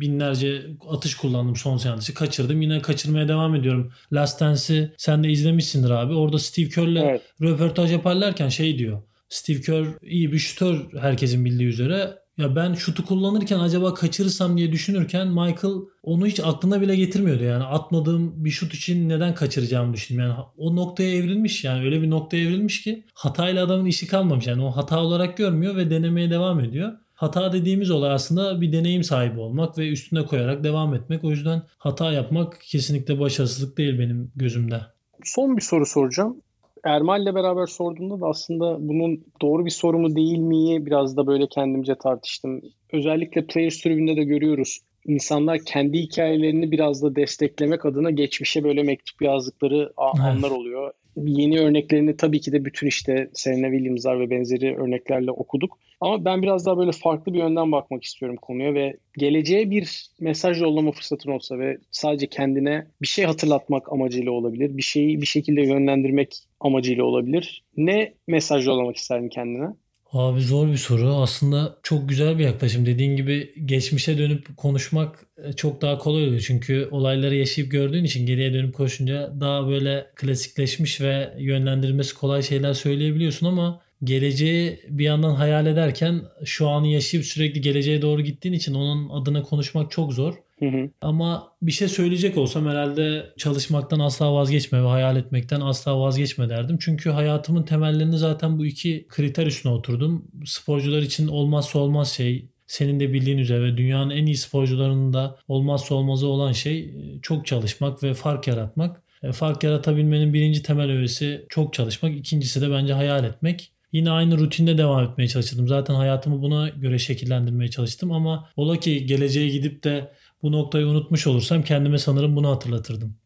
binlerce atış kullandım son seansı kaçırdım yine kaçırmaya devam ediyorum. Last Dance'i sen de izlemişsindir abi. Orada Steve Kerr'le evet. röportaj yaparlarken şey diyor. Steve Kerr iyi bir şutör herkesin bildiği üzere ya ben şutu kullanırken acaba kaçırırsam diye düşünürken Michael onu hiç aklına bile getirmiyordu yani atmadığım bir şut için neden kaçıracağımı düşündüm yani o noktaya evrilmiş yani öyle bir noktaya evrilmiş ki hatayla adamın işi kalmamış yani o hata olarak görmüyor ve denemeye devam ediyor. Hata dediğimiz olay aslında bir deneyim sahibi olmak ve üstüne koyarak devam etmek. O yüzden hata yapmak kesinlikle başarısızlık değil benim gözümde. Son bir soru soracağım. Ermal'le beraber sorduğumda da aslında bunun doğru bir soru mu değil mi biraz da böyle kendimce tartıştım. Özellikle Players tribünde de görüyoruz. İnsanlar kendi hikayelerini biraz da desteklemek adına geçmişe böyle mektup yazdıkları anlar oluyor yeni örneklerini tabii ki de bütün işte Serena Williams'lar ve benzeri örneklerle okuduk. Ama ben biraz daha böyle farklı bir yönden bakmak istiyorum konuya ve geleceğe bir mesaj yollama fırsatın olsa ve sadece kendine bir şey hatırlatmak amacıyla olabilir. Bir şeyi bir şekilde yönlendirmek amacıyla olabilir. Ne mesaj yollamak isterdin kendine? Abi zor bir soru. Aslında çok güzel bir yaklaşım. Dediğin gibi geçmişe dönüp konuşmak e, çok daha kolay oluyor. Çünkü olayları yaşayıp gördüğün için geriye dönüp koşunca daha böyle klasikleşmiş ve yönlendirilmesi kolay şeyler söyleyebiliyorsun ama geleceği bir yandan hayal ederken şu anı yaşayıp sürekli geleceğe doğru gittiğin için onun adına konuşmak çok zor. Hı hı. Ama bir şey söyleyecek olsam herhalde çalışmaktan asla vazgeçme ve hayal etmekten asla vazgeçme derdim. Çünkü hayatımın temellerini zaten bu iki kriter üstüne oturdum. Sporcular için olmazsa olmaz şey senin de bildiğin üzere ve dünyanın en iyi sporcularının da olmazsa olmazı olan şey çok çalışmak ve fark yaratmak. E, fark yaratabilmenin birinci temel öğesi çok çalışmak. ikincisi de bence hayal etmek. Yine aynı rutinde devam etmeye çalıştım. Zaten hayatımı buna göre şekillendirmeye çalıştım ama ola ki geleceğe gidip de bu noktayı unutmuş olursam kendime sanırım bunu hatırlatırdım.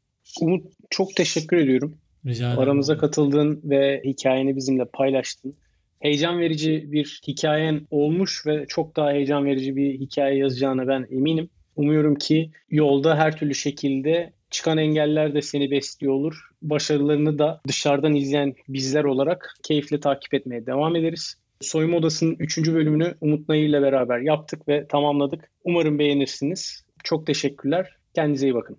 Umut çok teşekkür ediyorum. Rica ederim. Aramıza katıldın ve hikayeni bizimle paylaştın. Heyecan verici bir hikayen olmuş ve çok daha heyecan verici bir hikaye yazacağına ben eminim. Umuyorum ki yolda her türlü şekilde çıkan engeller de seni besliyor olur. Başarılarını da dışarıdan izleyen bizler olarak keyifle takip etmeye devam ederiz. Soyunma Odası'nın 3. bölümünü Umut Nayır ile beraber yaptık ve tamamladık. Umarım beğenirsiniz. Çok teşekkürler. Kendinize iyi bakın.